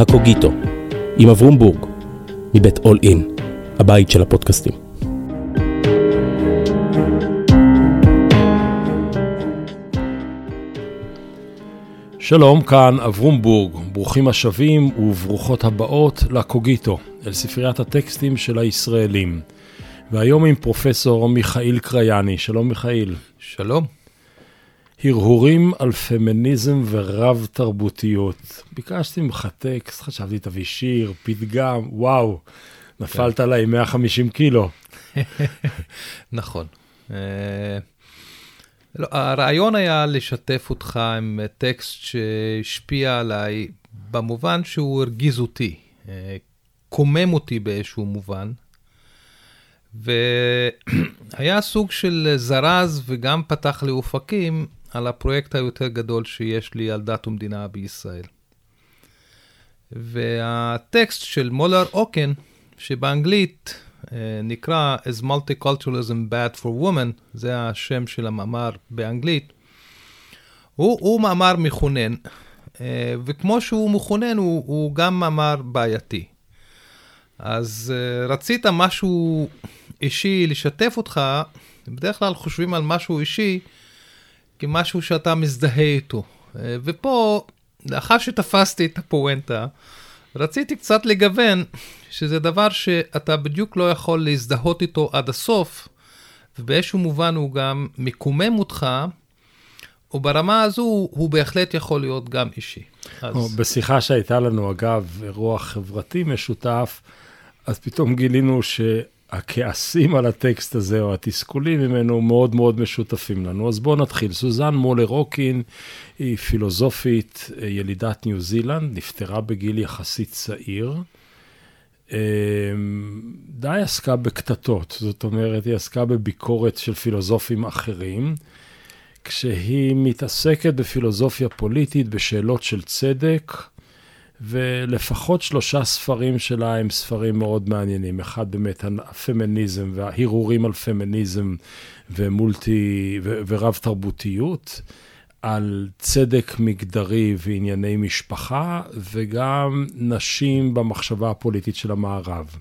הקוגיטו, עם אברום בורג, מבית אול אין, הבית של הפודקאסטים. שלום, כאן אברום בורג, ברוכים השבים וברוכות הבאות לקוגיטו, אל ספריית הטקסטים של הישראלים. והיום עם פרופסור מיכאיל קרייני. שלום מיכאיל. שלום. הרהורים על פמיניזם ורב תרבותיות. ביקשתי ממך טקסט, חשבתי תביא שיר, פתגם, וואו, נפלת כן. עליי 150 קילו. נכון. Uh, לא, הרעיון היה לשתף אותך עם טקסט שהשפיע עליי במובן שהוא הרגיז אותי, uh, קומם אותי באיזשהו מובן. והיה סוג של זרז וגם פתח לי אופקים על הפרויקט היותר גדול שיש לי על דת ומדינה בישראל. והטקסט של מולר אוקן, שבאנגלית אה, נקרא Is Multiculturalism Bad for Women, זה השם של המאמר באנגלית, הוא, הוא מאמר מכונן, אה, וכמו שהוא מכונן, הוא, הוא גם מאמר בעייתי. אז אה, רצית משהו אישי לשתף אותך, בדרך כלל חושבים על משהו אישי כמשהו שאתה מזדהה איתו. אה, ופה, לאחר שתפסתי את הפואנטה, רציתי קצת לגוון שזה דבר שאתה בדיוק לא יכול להזדהות איתו עד הסוף, ובאיזשהו מובן הוא גם מקומם אותך, וברמה הזו הוא בהחלט יכול להיות גם אישי. אז... בשיחה שהייתה לנו, אגב, אירוע חברתי משותף, אז פתאום גילינו שהכעסים על הטקסט הזה, או התסכולים ממנו, מאוד מאוד משותפים לנו. אז בואו נתחיל. סוזן מולר רוקין היא פילוסופית, ילידת ניו זילנד, נפטרה בגיל יחסית צעיר. אמ, די עסקה בקטטות, זאת אומרת, היא עסקה בביקורת של פילוסופים אחרים. כשהיא מתעסקת בפילוסופיה פוליטית, בשאלות של צדק, ולפחות שלושה ספרים שלה הם ספרים מאוד מעניינים. אחד באמת הפמיניזם וההרהורים על פמיניזם ומולטי ו- ורב תרבותיות, על צדק מגדרי וענייני משפחה, וגם נשים במחשבה הפוליטית של המערב.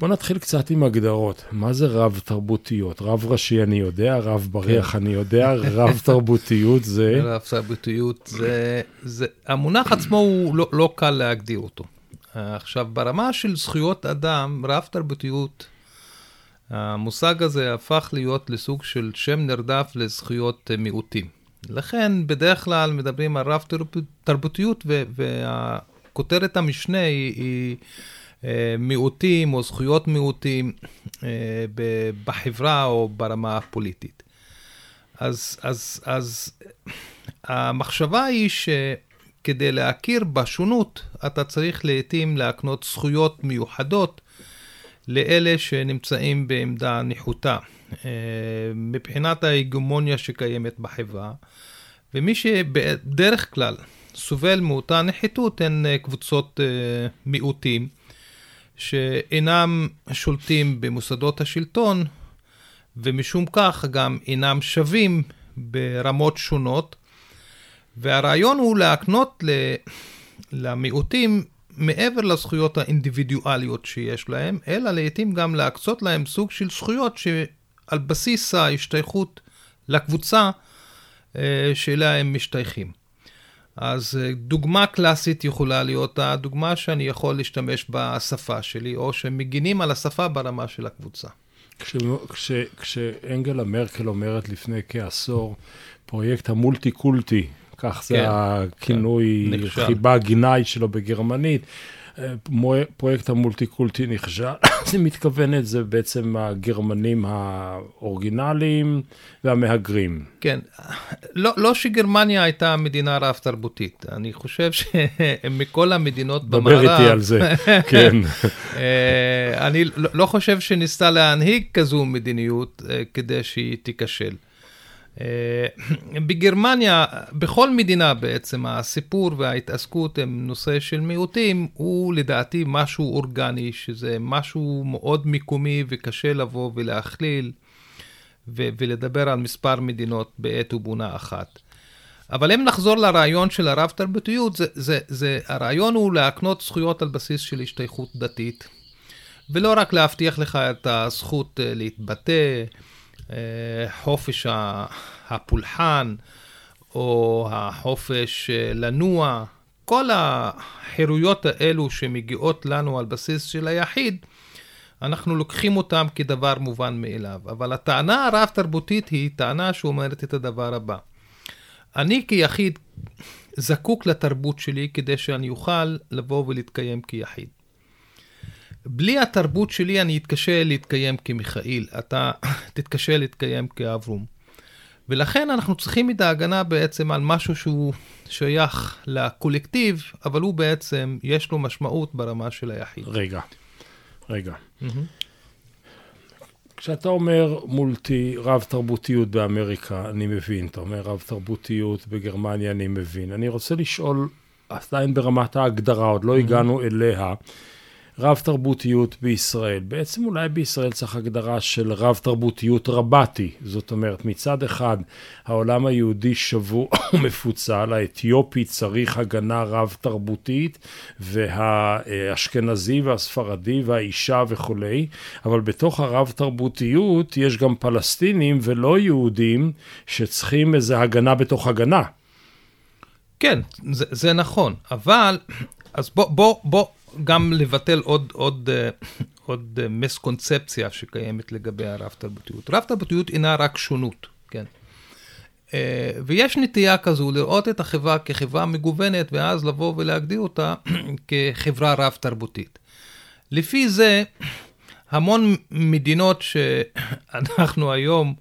בוא נתחיל קצת עם הגדרות. מה זה רב תרבותיות? רב ראשי אני יודע, רב בריח כן. אני יודע, רב תרבותיות זה... רב תרבותיות זה... זה... המונח עצמו הוא לא, לא קל להגדיר אותו. עכשיו, ברמה של זכויות אדם, רב תרבותיות, המושג הזה הפך להיות לסוג של שם נרדף לזכויות מיעוטים. לכן, בדרך כלל מדברים על רב תרבותיות, והכותרת המשנה היא... היא אה, מיעוטים או זכויות מיעוטים אה, בחברה או ברמה הפוליטית. אז, אז, אז המחשבה היא שכדי להכיר בשונות, אתה צריך לעתים להקנות זכויות מיוחדות לאלה שנמצאים בעמדה נחותה, אה, מבחינת ההגמוניה שקיימת בחברה, ומי שבדרך כלל סובל מאותה נחיתות הן קבוצות מיעוטים. שאינם שולטים במוסדות השלטון, ומשום כך גם אינם שווים ברמות שונות. והרעיון הוא להקנות למיעוטים מעבר לזכויות האינדיבידואליות שיש להם, אלא לעתים גם להקצות להם סוג של זכויות שעל בסיס ההשתייכות לקבוצה אה, שאליה הם משתייכים. אז אה, דוגמה קלאסית יכולה להיות הדוגמה שאני יכול להשתמש בשפה שלי, או שמגינים על השפה ברמה של הקבוצה. כש, כש, כשאנגלה מרקל אומרת לפני כעשור, פרויקט המולטי-קולטי, כך זה כן, הכינוי, כן, חיבה גנאי שלו בגרמנית, פרויקט המולטי-קולטי נכשל, היא מתכוונת, זה בעצם הגרמנים האורגינליים והמהגרים. כן, לא, לא שגרמניה הייתה מדינה רב-תרבותית, אני חושב שמכל המדינות במערב... דבר איתי על זה, כן. אה, אני לא, לא חושב שניסתה להנהיג כזו מדיניות אה, כדי שהיא תיכשל. אה, בגרמניה, בכל מדינה בעצם, הסיפור וההתעסקות עם נושא של מיעוטים הוא לדעתי משהו אורגני, שזה משהו מאוד מקומי וקשה לבוא ולהכליל ו- ולדבר על מספר מדינות בעת ובונה אחת. אבל אם נחזור לרעיון של הרב תרבותיות, זה, זה, זה, הרעיון הוא להקנות זכויות על בסיס של השתייכות דתית, ולא רק להבטיח לך את הזכות אה, להתבטא, חופש הפולחן, או החופש אה, לנוע, כל החירויות האלו שמגיעות לנו על בסיס של היחיד, אנחנו לוקחים אותם כדבר מובן מאליו. אבל הטענה הרב-תרבותית היא טענה שאומרת את הדבר הבא. אני כיחיד זקוק לתרבות שלי כדי שאני אוכל לבוא ולהתקיים כיחיד. בלי התרבות שלי אני אתקשה להתקיים כמיכאיל, אתה תתקשה להתקיים כאברום. ולכן אנחנו צריכים את ההגנה בעצם על משהו שהוא שייך לקולקטיב, אבל הוא בעצם, יש לו משמעות ברמה של היחיד. רגע, רגע. Mm-hmm. כשאתה אומר מולטי, רב תרבותיות באמריקה, אני מבין. אתה אומר רב תרבותיות בגרמניה, אני מבין. אני רוצה לשאול, עדיין ברמת ההגדרה, עוד לא mm-hmm. הגענו אליה. רב תרבותיות בישראל. בעצם אולי בישראל צריך הגדרה של רב תרבותיות רבתי. זאת אומרת, מצד אחד העולם היהודי שבור ומפוצל, האתיופי צריך הגנה רב תרבותית, והאשכנזי והספרדי והאישה וכולי, אבל בתוך הרב תרבותיות יש גם פלסטינים ולא יהודים שצריכים איזו הגנה בתוך הגנה. כן, זה, זה נכון, אבל אז בוא, בוא, בוא גם לבטל עוד, עוד, אה, עוד אה, מסקונספציה שקיימת לגבי הרב-תרבותיות. רב-תרבותיות אינה רק שונות, כן? אה, ויש נטייה כזו לראות את החברה כחברה מגוונת, ואז לבוא ולהגדיר אותה כחברה רב-תרבותית. לפי זה, המון מדינות שאנחנו היום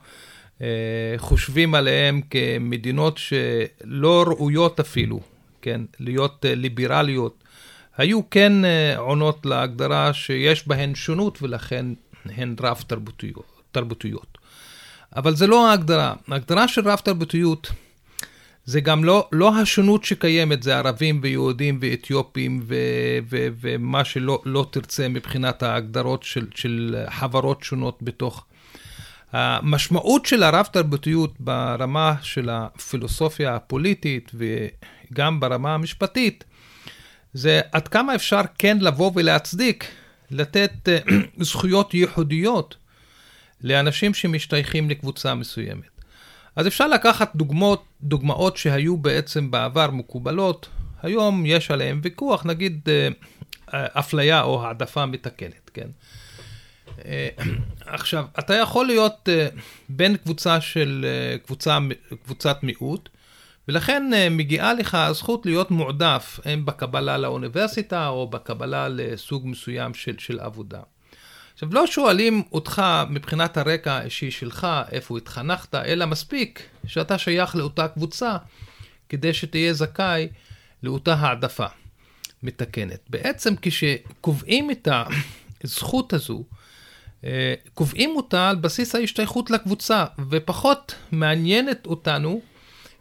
חושבים עליהן כמדינות שלא ראויות אפילו, כן, להיות ליברליות, היו כן אה, עונות להגדרה שיש בהן שונות ולכן הן רב תרבותיות. תרבותיות. אבל זה לא ההגדרה. ההגדרה של רב תרבותיות זה גם לא, לא השונות שקיימת, זה ערבים ויהודים ואתיופים ו, ו, ומה שלא לא תרצה מבחינת ההגדרות של, של חברות שונות בתוך. המשמעות של הרב תרבותיות ברמה של הפילוסופיה הפוליטית וגם ברמה המשפטית זה עד כמה אפשר כן לבוא ולהצדיק, לתת uh, זכויות ייחודיות לאנשים שמשתייכים לקבוצה מסוימת. אז אפשר לקחת דוגמאות, דוגמאות שהיו בעצם בעבר מקובלות, היום יש עליהן ויכוח, נגיד uh, אפליה או העדפה מתקנת, כן? Uh, עכשיו, אתה יכול להיות בין קבוצה של קבוצה, קבוצת מיעוט, ולכן אה, מגיעה לך הזכות להיות מועדף, אם בקבלה לאוניברסיטה או בקבלה לסוג מסוים של, של עבודה. עכשיו, לא שואלים אותך מבחינת הרקע האישי שלך, איפה התחנכת, אלא מספיק שאתה שייך לאותה קבוצה כדי שתהיה זכאי לאותה העדפה מתקנת. בעצם כשקובעים את הזכות הזו, אה, קובעים אותה על בסיס ההשתייכות לקבוצה, ופחות מעניינת אותנו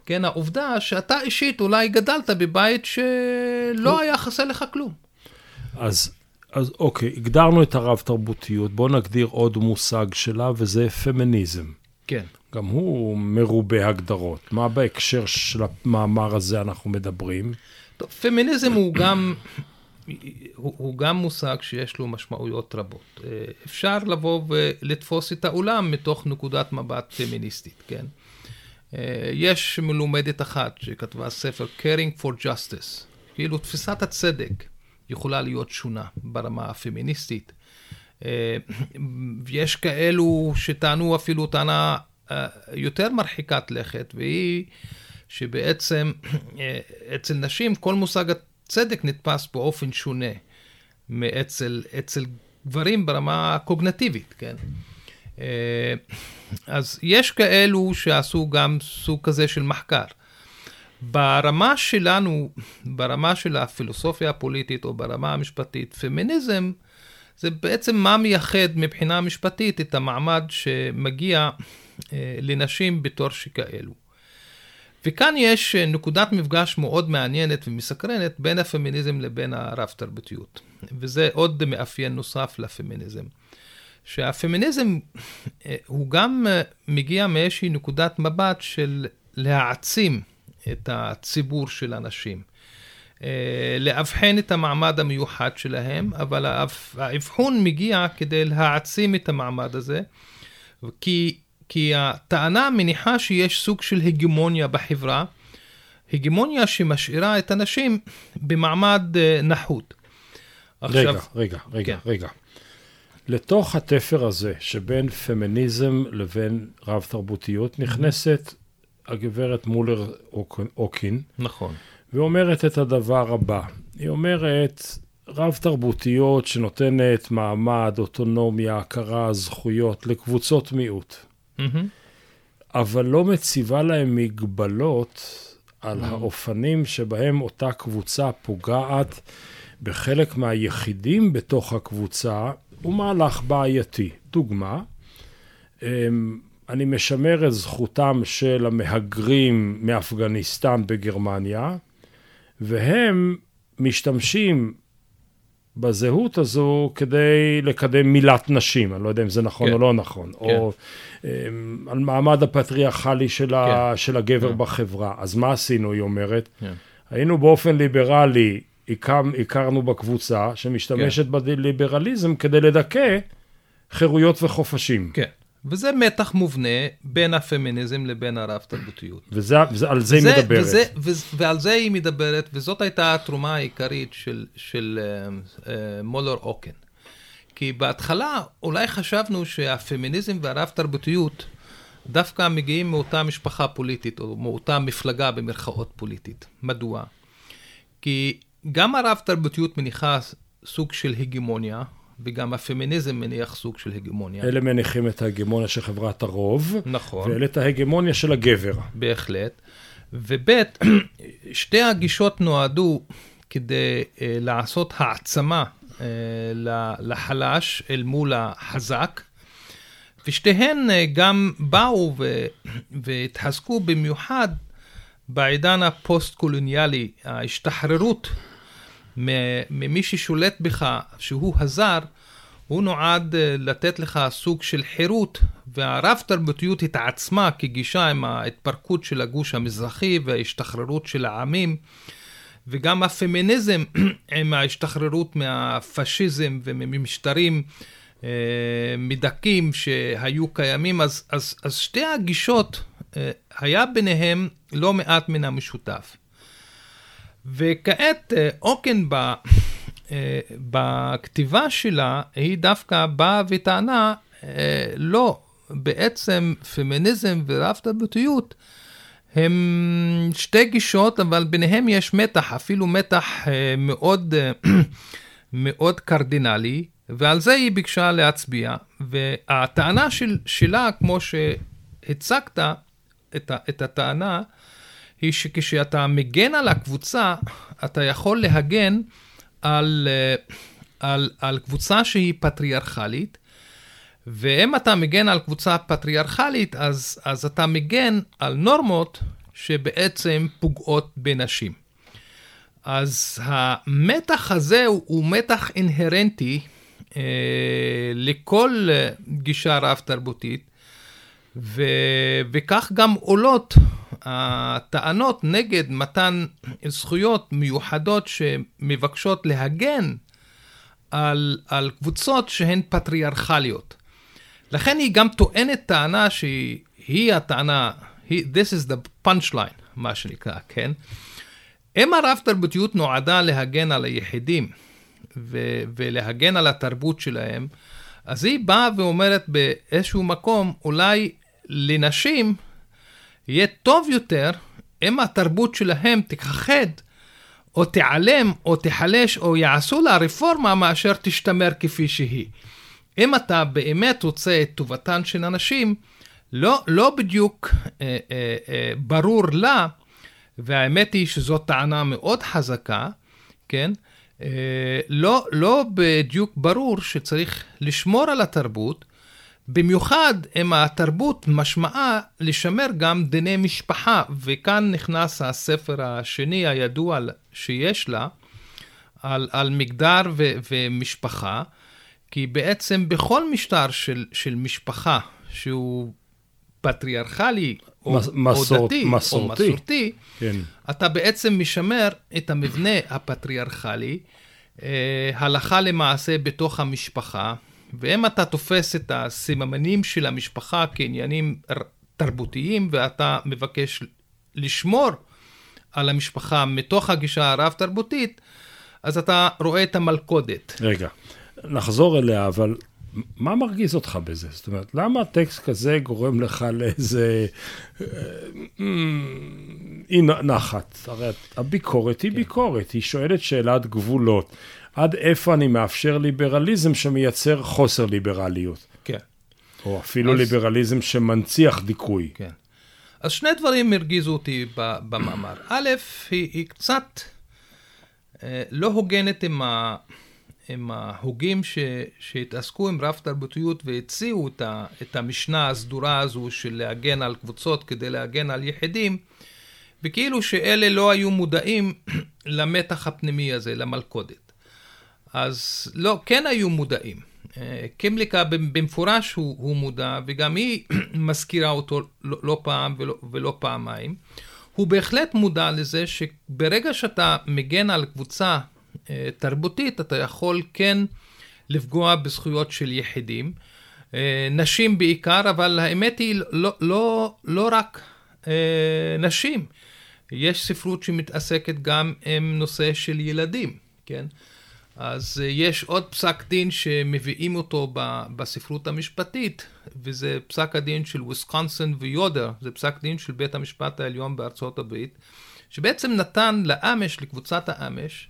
כן, העובדה שאתה אישית אולי גדלת בבית שלא היה חסר לך כלום. אז, אז אוקיי, הגדרנו את הרב-תרבותיות, בואו נגדיר עוד מושג שלה, וזה פמיניזם. כן. גם הוא מרובה הגדרות. מה בהקשר של המאמר הזה אנחנו מדברים? טוב, פמיניזם הוא גם, הוא, הוא גם מושג שיש לו משמעויות רבות. אה, אפשר לבוא ולתפוס את העולם מתוך נקודת מבט פמיניסטית, כן? אה, יש מלומדת אחת שכתבה ספר Caring for Justice, כאילו תפיסת הצדק יכולה להיות שונה ברמה הפמיניסטית. אה, יש כאלו שטענו אפילו טענה אה, יותר מרחיקת לכת, והיא שבעצם אצל נשים כל מושג הצדק נתפס באופן שונה מאצל גברים ברמה הקוגנטיבית, כן? אה, אז יש כאלו שעשו גם סוג כזה של מחקר. ברמה שלנו, ברמה של הפילוסופיה הפוליטית או ברמה המשפטית, פמיניזם זה בעצם מה מייחד מבחינה משפטית את המעמד שמגיע אה, לנשים בתור שכאלו. וכאן יש נקודת מפגש מאוד מעניינת ומסקרנת בין הפמיניזם לבין הרב תרבותיות. וזה עוד מאפיין נוסף לפמיניזם. שהפמיניזם אה, הוא גם אה, מגיע מאיזושהי נקודת מבט של להעצים את הציבור של הנשים. לאבחן את המעמד המיוחד שלהם, אבל האבחון מגיע כדי להעצים את המעמד הזה, כי, כי הטענה מניחה שיש סוג של הגמוניה בחברה, הגמוניה שמשאירה את הנשים במעמד נחות. עכשיו... רגע, רגע, רגע, כן. רגע. לתוך התפר הזה שבין פמיניזם לבין רב תרבותיות נכנסת הגברת מולר אוקין. נכון. ואומרת את הדבר הבא, היא אומרת, רב תרבותיות שנותנת מעמד, אוטונומיה, הכרה, זכויות לקבוצות מיעוט, mm-hmm. אבל לא מציבה להם מגבלות על mm-hmm. האופנים שבהם אותה קבוצה פוגעת בחלק מהיחידים בתוך הקבוצה, הוא מהלך בעייתי. דוגמה, אמ, אני משמר את זכותם של המהגרים מאפגניסטן בגרמניה, והם משתמשים בזהות הזו כדי לקדם מילת נשים, אני לא יודע אם זה נכון כן. או לא נכון, כן. או um, על מעמד הפטריארכלי של, כן. ה, של הגבר כן. בחברה. אז מה עשינו, היא אומרת? כן. היינו באופן ליברלי הכרנו, הכרנו בקבוצה שמשתמשת כן. בליברליזם כדי לדכא חירויות וחופשים. כן. וזה מתח מובנה בין הפמיניזם לבין הרב-תרבותיות. וזה, וזה, על זה היא מדברת. וזה, וזה, ועל זה היא מדברת, וזאת הייתה התרומה העיקרית של, של uh, uh, מולר אוקן. כי בהתחלה אולי חשבנו שהפמיניזם והרב-תרבותיות דווקא מגיעים מאותה משפחה פוליטית, או מאותה מפלגה במרכאות פוליטית. מדוע? כי גם הרב-תרבותיות מניחה סוג של הגמוניה, וגם הפמיניזם מניח סוג של הגמוניה. אלה מניחים את ההגמוניה של חברת הרוב. נכון. ואלה את ההגמוניה של הגבר. בהחלט. וב', שתי הגישות נועדו כדי uh, לעשות העצמה uh, לחלש אל מול החזק, ושתיהן uh, גם באו ו- והתחזקו במיוחד בעידן הפוסט-קולוניאלי, ההשתחררות ממי ששולט בך, שהוא הזר, הוא נועד אה, לתת לך סוג של חירות, והרב תרבותיות התעצמה כגישה עם ההתפרקות של הגוש המזרחי וההשתחררות של העמים, וגם הפמיניזם עם ההשתחררות מהפשיזם וממשטרים אה, מדכאים שהיו קיימים, אז, אז, אז שתי הגישות, אה, היה ביניהם לא מעט מן המשותף. וכעת אה, אוקן ב, אה, בכתיבה שלה, היא דווקא באה וטענה, אה, לא, בעצם פמיניזם ורב תרבותיות הם שתי גישות, אבל ביניהם יש מתח, אפילו מתח מאוד, מאוד קרדינלי, ועל זה היא ביקשה להצביע. והטענה של, שלה, כמו שהצגת את, את הטענה, היא שכשאתה מגן על הקבוצה, אתה יכול להגן על, אה, על, על קבוצה שהיא פטריארכלית, ואם אתה מגן על קבוצה פטריארכלית, אז, אז אתה מגן על נורמות שבעצם פוגעות בנשים. אז המתח הזה הוא, הוא מתח אינהרנטי אה, לכל גישה רב-תרבותית, וכך גם עולות הטענות נגד מתן זכויות מיוחדות שמבקשות להגן על, על קבוצות שהן פטריארכליות. לכן היא גם טוענת טענה שהיא הטענה, היא, this is the punchline, מה שנקרא, כן? אם הרב תרבותיות נועדה להגן על היחידים ו- ולהגן על התרבות שלהם, אז היא באה ואומרת באיזשהו מקום, אולי לנשים יהיה טוב יותר אם התרבות שלהם תכחד או תיעלם או תיחלש או יעשו לה רפורמה מאשר תשתמר כפי שהיא. אם אתה באמת רוצה את טובתן של אנשים, לא, לא בדיוק אה, אה, אה, ברור לה, והאמת היא שזו טענה מאוד חזקה, כן? אה, לא, לא בדיוק ברור שצריך לשמור על התרבות, במיוחד אם התרבות משמעה לשמר גם דיני משפחה, וכאן נכנס הספר השני הידוע שיש לה, על, על מגדר ו, ומשפחה, כי בעצם בכל משטר של, של משפחה שהוא פטריארכלי, או, מסור, או דתי, מסורתי. או מסורתי, כן. אתה בעצם משמר את המבנה הפטריארכלי, אה, הלכה למעשה בתוך המשפחה, ואם אתה תופס את הסממנים של המשפחה כעניינים תרבותיים, ואתה מבקש לשמור על המשפחה מתוך הגישה הרב-תרבותית, אז אתה רואה את המלכודת. רגע, נחזור אליה, אבל מה מרגיז אותך בזה? זאת אומרת, למה טקסט כזה גורם לך לאיזה אה, אי נחת? הרי הביקורת היא כן. ביקורת, היא שואלת שאלת גבולות. עד איפה אני מאפשר ליברליזם שמייצר חוסר ליברליות? כן. או אפילו אז... ליברליזם שמנציח דיכוי. כן. אז שני דברים הרגיזו אותי במאמר. א', היא, היא קצת אה, לא הוגנת עם, ה, עם ההוגים ש, שהתעסקו עם רב תרבותיות והציעו את, ה, את המשנה הסדורה הזו של להגן על קבוצות כדי להגן על יחידים, וכאילו שאלה לא היו מודעים למתח הפנימי הזה, למלכודת. אז לא, כן היו מודעים. אה, קימליקה במפורש הוא, הוא מודע, וגם היא מזכירה אותו לא, לא פעם ולא, ולא פעמיים. הוא בהחלט מודע לזה שברגע שאתה מגן על קבוצה אה, תרבותית, אתה יכול כן לפגוע בזכויות של יחידים. אה, נשים בעיקר, אבל האמת היא לא, לא, לא רק נשים. יש ספרות שמתעסקת גם עם נושא של ילדים, כן? אז אה, יש עוד פסק דין שמביאים אותו בספרות המשפטית, וזה פסק הדין של וויסקונסין ויודר, זה פסק דין של בית המשפט העליון בארצות הברית, שבעצם נתן לאמש, לקבוצת האמש,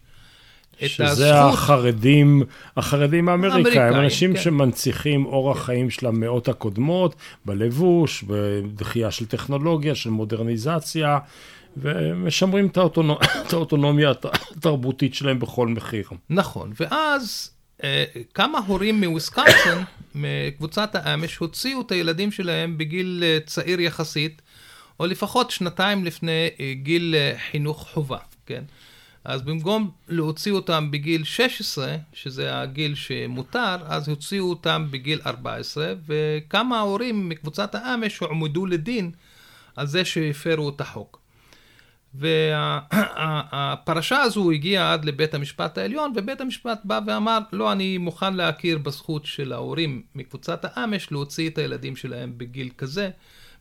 שזה הזכות... החרדים, החרדים האמריקאים, אנשים כן. שמנציחים אורח כן. חיים של המאות הקודמות, בלבוש, בדחייה של טכנולוגיה, של מודרניזציה. ומשמרים את, האוטונומ... את האוטונומיה התרבותית שלהם בכל מחיר. נכון, ואז אה, כמה הורים מוויסקנסין, מקבוצת האמש, הוציאו את הילדים שלהם בגיל אה, צעיר יחסית, או לפחות שנתיים לפני אה, גיל אה, חינוך חובה, כן? אז במקום להוציא אותם בגיל 16, שזה הגיל שמותר, אז הוציאו אותם בגיל 14, וכמה הורים מקבוצת האמש הועמדו לדין על זה שהפרו את החוק. והפרשה הזו הגיעה עד לבית המשפט העליון, ובית המשפט בא ואמר, לא, אני מוכן להכיר בזכות של ההורים מקבוצת האמש להוציא את הילדים שלהם בגיל כזה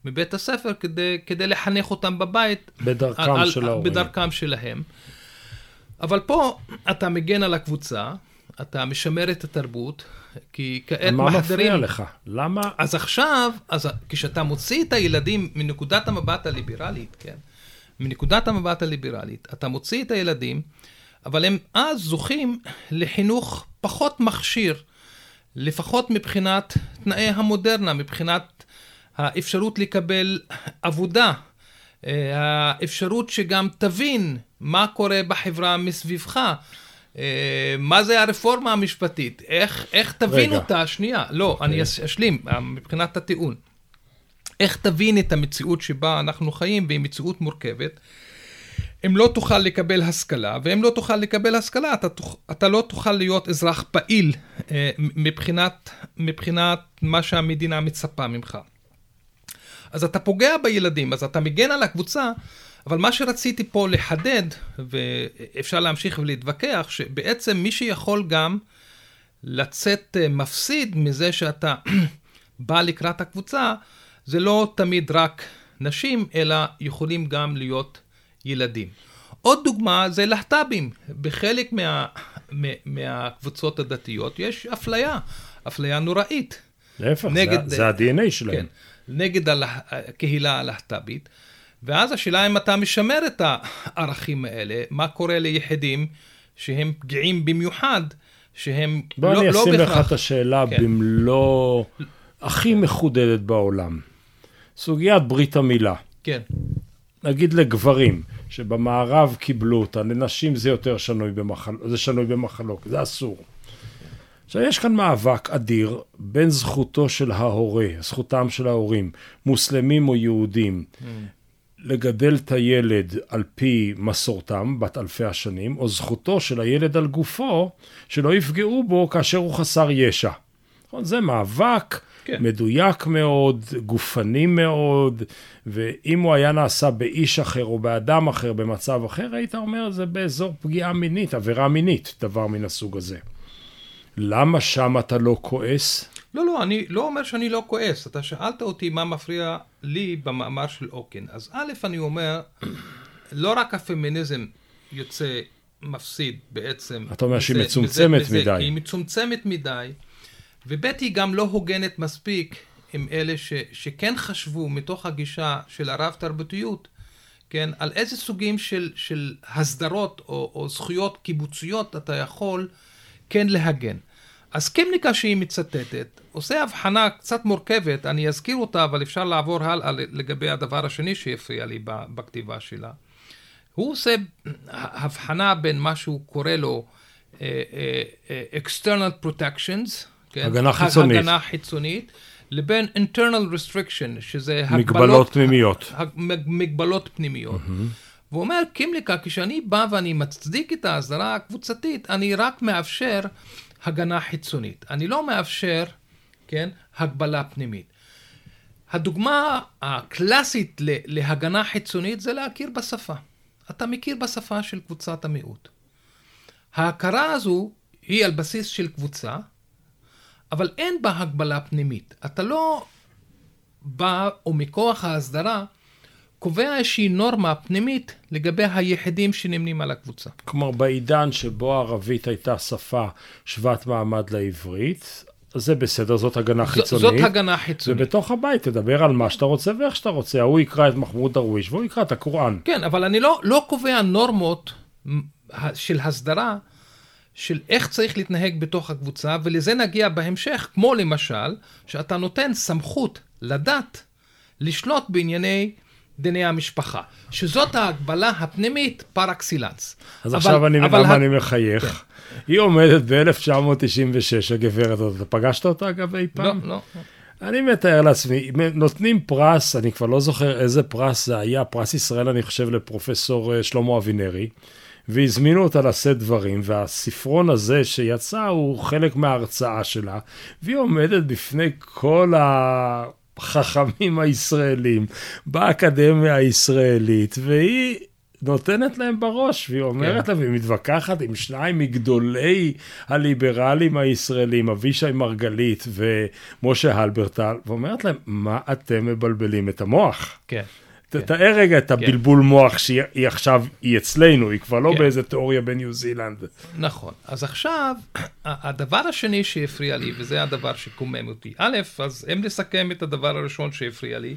מבית הספר כדי, כדי לחנך אותם בבית. בדרכם על, של ההורים. בדרכם שלהם. אבל פה אתה מגן על הקבוצה, אתה משמר את התרבות, כי כעת מחדרים... מה מפריע לך? למה? אז עכשיו, אז כשאתה מוציא את הילדים מנקודת המבט הליברלית, כן? מנקודת המבט הליברלית, אתה מוציא את הילדים, אבל הם אז זוכים לחינוך פחות מכשיר, לפחות מבחינת תנאי המודרנה, מבחינת האפשרות לקבל עבודה, אה, האפשרות שגם תבין מה קורה בחברה מסביבך. אה, מה זה הרפורמה המשפטית? איך, איך תבין רגע. אותה? שנייה, לא, okay. אני אוקיי. אשלים מבחינת הטיעון. איך תבין את המציאות שבה אנחנו חיים, והיא מציאות מורכבת, אם לא תוכל לקבל השכלה, ואם לא תוכל לקבל השכלה, אתה, אתה לא תוכל להיות אזרח פעיל אה, מבחינת, מבחינת מה שהמדינה מצפה ממך. אז אתה פוגע בילדים, אז אתה מגן על הקבוצה, אבל מה שרציתי פה לחדד, ואפשר להמשיך ולהתווכח, שבעצם מי שיכול גם לצאת אה, מפסיד מזה שאתה בא לקראת הקבוצה, זה לא תמיד רק נשים, אלא יכולים גם להיות ילדים. עוד דוגמה זה להט"בים. בחלק מה, מה, מהקבוצות הדתיות יש אפליה, אפליה נוראית. להפך, נגד, זה, זה ה-DNA שלהם. כן, נגד הקהילה הלהט"בית. ואז השאלה אם אתה משמר את הערכים האלה, מה קורה ליחידים שהם פגיעים במיוחד, שהם לא, בהכרח... בוא אני אשים לך את השאלה כן. במלוא הכי מחודדת בעולם. סוגיית ברית המילה. כן. נגיד לגברים, שבמערב קיבלו אותה, לנשים זה יותר שנוי, במחל... זה שנוי במחלוק, זה אסור. עכשיו, יש כאן מאבק אדיר בין זכותו של ההורה, זכותם של ההורים, מוסלמים או יהודים, mm. לגדל את הילד על פי מסורתם, בת אלפי השנים, או זכותו של הילד על גופו, שלא יפגעו בו כאשר הוא חסר ישע. נכון, זה מאבק כן. מדויק מאוד, גופני מאוד, ואם הוא היה נעשה באיש אחר או באדם אחר במצב אחר, היית אומר, זה באזור פגיעה מינית, עבירה מינית, דבר מן הסוג הזה. למה שם אתה לא כועס? לא, לא, אני לא אומר שאני לא כועס. אתה שאלת אותי מה מפריע לי במאמר של אוקן. אז א', אני אומר, לא רק הפמיניזם יוצא מפסיד בעצם. אתה אומר שהיא מצומצמת מזה, מדי. כי היא מצומצמת מדי, וב' היא גם לא הוגנת מספיק עם אלה ש, שכן חשבו מתוך הגישה של הרב תרבותיות, כן, על איזה סוגים של, של הסדרות או, או זכויות קיבוציות אתה יכול כן להגן. אז קמניקה שהיא מצטטת, עושה הבחנה קצת מורכבת, אני אזכיר אותה, אבל אפשר לעבור הלאה לגבי הדבר השני שהפריע לי בכתיבה שלה. הוא עושה הבחנה בין מה שהוא קורא לו אה, אה, אה, external protections, כן? הגנה חיצונית. הגנה חיצונית, לבין internal restriction, שזה מגבלות פנימיות. מג- מגבלות פנימיות. והוא אומר, קימליקה, כשאני בא ואני מצדיק את ההסדרה הקבוצתית, אני רק מאפשר הגנה חיצונית. אני לא מאפשר, כן, הגבלה פנימית. הדוגמה הקלאסית להגנה חיצונית זה להכיר בשפה. אתה מכיר בשפה של קבוצת המיעוט. ההכרה הזו היא על בסיס של קבוצה, אבל אין בה הגבלה פנימית. אתה לא בא, או מכוח ההסדרה, קובע איזושהי נורמה פנימית לגבי היחידים שנמנים על הקבוצה. כלומר, בעידן שבו הערבית הייתה שפה שוות מעמד לעברית, זה בסדר, זאת הגנה ז- חיצונית. זאת הגנה חיצונית. ובתוך הבית תדבר על מה שאתה רוצה ואיך שאתה רוצה. ההוא יקרא את מחמוד דרוויש והוא יקרא את הקוראן. כן, אבל אני לא, לא קובע נורמות של הסדרה של איך צריך להתנהג בתוך הקבוצה, ולזה נגיע בהמשך, כמו למשל, שאתה נותן סמכות לדת לשלוט בענייני דיני המשפחה, שזאת ההגבלה הפנימית פר אקסילנס. אז אבל- עכשיו אני אבל למה ה- כן. אני מחייך. היא עומדת ב-1996, הגברת הזאת. אתה פגשת אותה אגב אי לא, פעם? לא. אני מתאר לעצמי, נותנים פרס, אני כבר לא זוכר איזה פרס זה היה, פרס ישראל, אני חושב, לפרופסור אה, שלמה אבינרי, והזמינו אותה לשאת דברים, והספרון הזה שיצא הוא חלק מההרצאה שלה, והיא עומדת בפני כל החכמים הישראלים באקדמיה הישראלית, והיא... נותנת להם בראש, והיא אומרת כן. להם, והיא מתווכחת עם שניים מגדולי הליברלים הישראלים, אבישי מרגלית ומשה הלברטל, ואומרת להם, מה אתם מבלבלים את המוח? כן. תתאר רגע את הבלבול מוח שהיא היא עכשיו, היא אצלנו, היא כבר לא כן. באיזה תיאוריה בניו זילנד. נכון. אז עכשיו, הדבר השני שהפריע לי, וזה הדבר שקומם אותי. א', אז אם נסכם את הדבר הראשון שהפריע לי,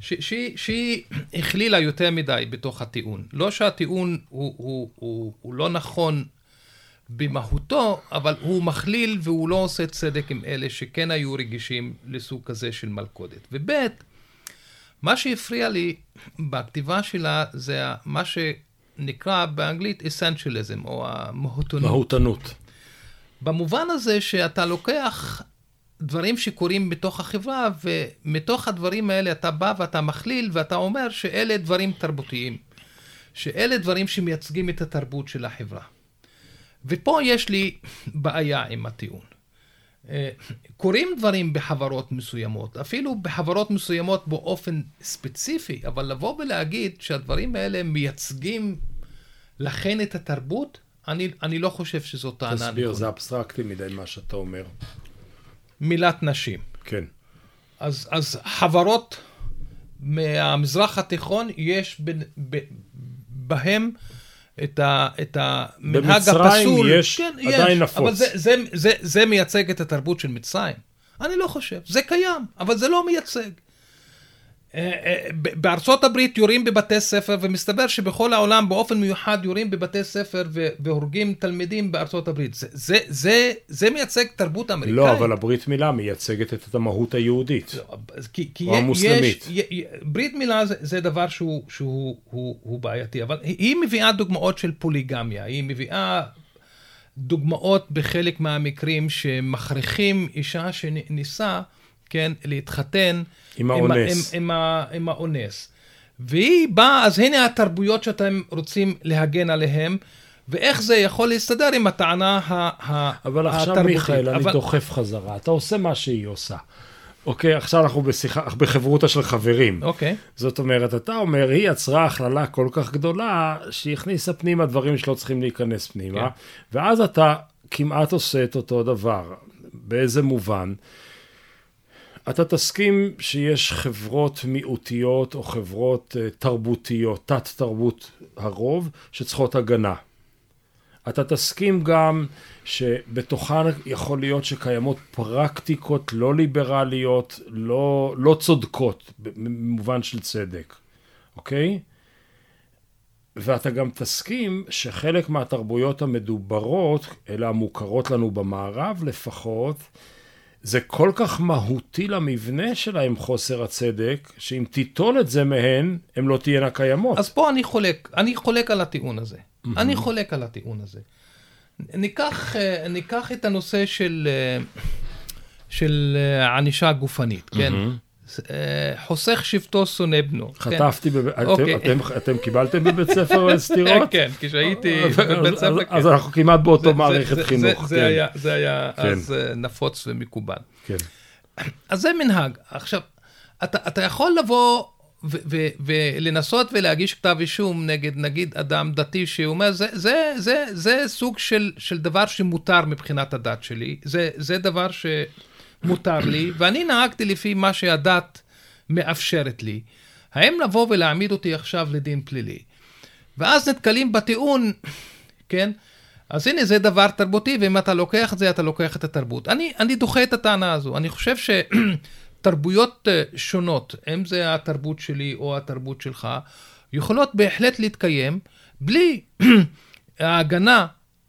שהיא- שהיא הכלילה יותר מדי בתוך הטיעון. לא שהטיעון הוא, הוא, הוא, הוא לא נכון במהותו, אבל הוא מכליל והוא לא עושה צדק עם אלה שכן היו רגישים לסוג כזה של מלכודת. וב', מה שהפריע לי בכתיבה שלה זה מה שנקרא באנגלית essentialism, או המהותנות. מהותנות. במובן הזה שאתה לוקח דברים שקורים בתוך החברה, ומתוך הדברים האלה אתה בא ואתה מכליל, ואתה אומר שאלה דברים תרבותיים. שאלה דברים שמייצגים את התרבות של החברה. ופה יש לי בעיה עם הטיעון. קורים דברים בחברות מסוימות, אפילו בחברות מסוימות באופן ספציפי, אבל לבוא ולהגיד שהדברים האלה מייצגים לכן את התרבות, אני, אני לא חושב שזאת טענה תסביר, נכונה. זה אבסטרקטי מדי מה שאתה אומר. מילת נשים. כן. אז, אז חברות מהמזרח התיכון, יש בין, ב, בהם את, ה, את המנהג במצרים הפסול. יש עדיין נפוץ. אבל זה, זה, זה, זה מייצג את התרבות של מצרים. אני לא חושב, זה קיים, אבל זה לא מייצג. אה, אה, בארצות הברית יורים בבתי ספר, ומסתבר שבכל העולם באופן מיוחד יורים בבתי ספר והורגים תלמידים בארצות הברית. זה, זה, זה, זה מייצג תרבות אמריקאית. לא, אבל הברית מילה מייצגת את המהות היהודית. אז כי, כי או המוסלמית. יש, ברית מילה זה, זה דבר שהוא, שהוא הוא, הוא בעייתי, אבל היא, מביאה דוגמאות של פוליגמיה, היא מביאה דוגמאות בחלק מהמקרים שמכריחים אישה שניסה, כן, להתחתן עם האונס. עם, עם, ה- עם האונס. והיא באה, אז הנה התרבויות שאתם רוצים להגן עליהן, ואיך זה יכול להסתדר עם הטענה ה- ה- אבל עכשיו, התרבותית. מיכאל, אני אבל- דוחף חזרה. אתה עושה מה שהיא עושה. אוקיי, עכשיו אנחנו בשיחה, בחברותה של חברים. אוקיי. זאת אומרת, אתה אומר, היא יצרה הכללה כל כך גדולה, שהיא הכניסה פנימה דברים שלא צריכים להיכנס פנימה, כן. ואז אתה כמעט עושה את אותו דבר. באיזה מובן? אתה תסכים שיש חברות מיעוטיות או חברות אה, תרבותיות, תת-תרבות הרוב, שצריכות הגנה. אתה תסכים גם שבתוכן יכול להיות שקיימות פרקטיקות לא ליברליות, לא, לא צודקות, במובן של צדק, אוקיי? ואתה גם תסכים שחלק מהתרבויות המדוברות, אלה המוכרות לנו במערב לפחות, זה כל כך מהותי למבנה שלהם חוסר הצדק, שאם תיטול את זה מהן, הן לא תהיינה קיימות. אז פה אני חולק, אני חולק על הטיעון הזה. אני חולק על הטיעון הזה. ניקח, אה, ניקח את הנושא של, אה, של אה, ענישה גופנית, כן? אה, חוסך שבטו שונא בנו. כן? חטפתי, בב... אתם, אוקיי. אתם, אתם קיבלתם בבית ספר סטירות? כן, כשהייתי אז- בבית אז- ספר, אז כן. אנחנו כמעט באותו זה- מערכת זה- חינוך. זה- זה כן, היה- זה היה כן. אז אה, נפוץ ומקובל. כן. אז זה מנהג. עכשיו, אתה, אתה יכול לבוא ולנסות ולהגיש כתב אישום נגד נגיד אדם דתי שאומר, זה, זה, זה, זה סוג של, של דבר שמותר מבחינת הדת שלי, זה, זה דבר שמותר לי, ואני נהגתי לפי מה שהדת מאפשרת לי. האם לבוא ולהעמיד אותי עכשיו לדין פלילי? ואז נתקלים בטיעון, כן? אז הנה, זה דבר תרבותי, ואם אתה לוקח את זה, אתה לוקח את התרבות. אני, אני דוחה את הטענה הזו. אני חושב שתרבויות אה, שונות, אם זה התרבות שלי או התרבות שלך, יכולות בהחלט להתקיים בלי ההגנה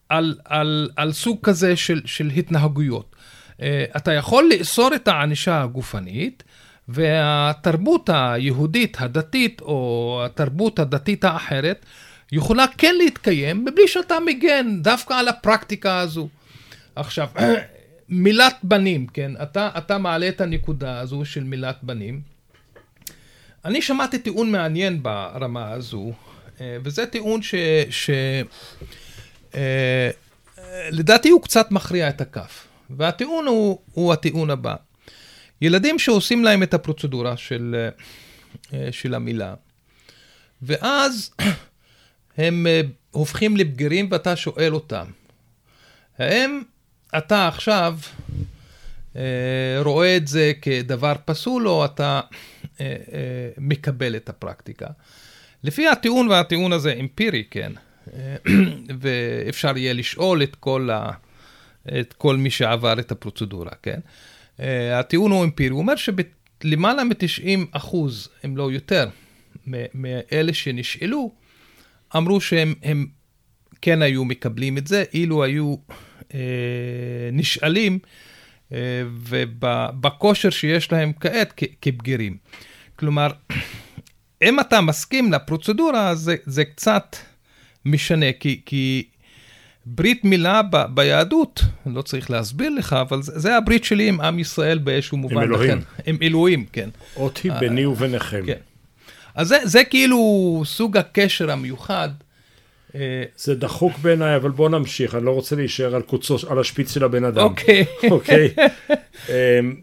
על, על, על סוג כזה של, של התנהגויות. אה, אתה יכול לאסור את הענישה הגופנית, והתרבות היהודית הדתית או התרבות הדתית האחרת יכולה כן להתקיים מבלי שאתה מגן דווקא על הפרקטיקה הזו. עכשיו, מילת בנים, כן? אתה, אתה מעלה את הנקודה הזו של מילת בנים. אני שמעתי טיעון מעניין ברמה הזו, אה, וזה טיעון ש... ש אה, הוא קצת מכריע את הכף. והטיעון הוא, הוא הטיעון הבא. ילדים שעושים להם את הפרוצדורה של, אה, של המילה, ואז הם אה, הופכים לבגירים ואתה שואל אותם, האם אתה עכשיו אה, רואה את זה כדבר פסול או אתה מקבל את הפרקטיקה? לפי הטיעון, והטיעון הזה אמפירי, כן, ואפשר יהיה לשאול את כל, ה, את כל מי שעבר את הפרוצדורה, כן? אה, הטיעון הוא אמפירי, הוא אומר שלמעלה מ-90 אחוז, אם לא יותר, מאלה שנשאלו, אמרו שהם הם כן היו מקבלים את זה, אילו היו אה, נשאלים אה, ובכושר שיש להם כעת כ- כבגירים. כלומר, אם אתה מסכים לפרוצדורה, זה, זה קצת משנה, כי, כי ברית מילה ב, ביהדות, לא צריך להסביר לך, אבל זה, זה הברית שלי עם עם ישראל באיזשהו מובן. אלוהים. לכן, עם אלוהים, כן. אות היא ביני וביניכם. כן. אז זה, זה כאילו סוג הקשר המיוחד. אה, זה דחוק בעיניי, אבל בוא נמשיך, אני לא רוצה להישאר על קוצו, על השפיץ של הבן אדם. אוקיי. אוקיי. אמ,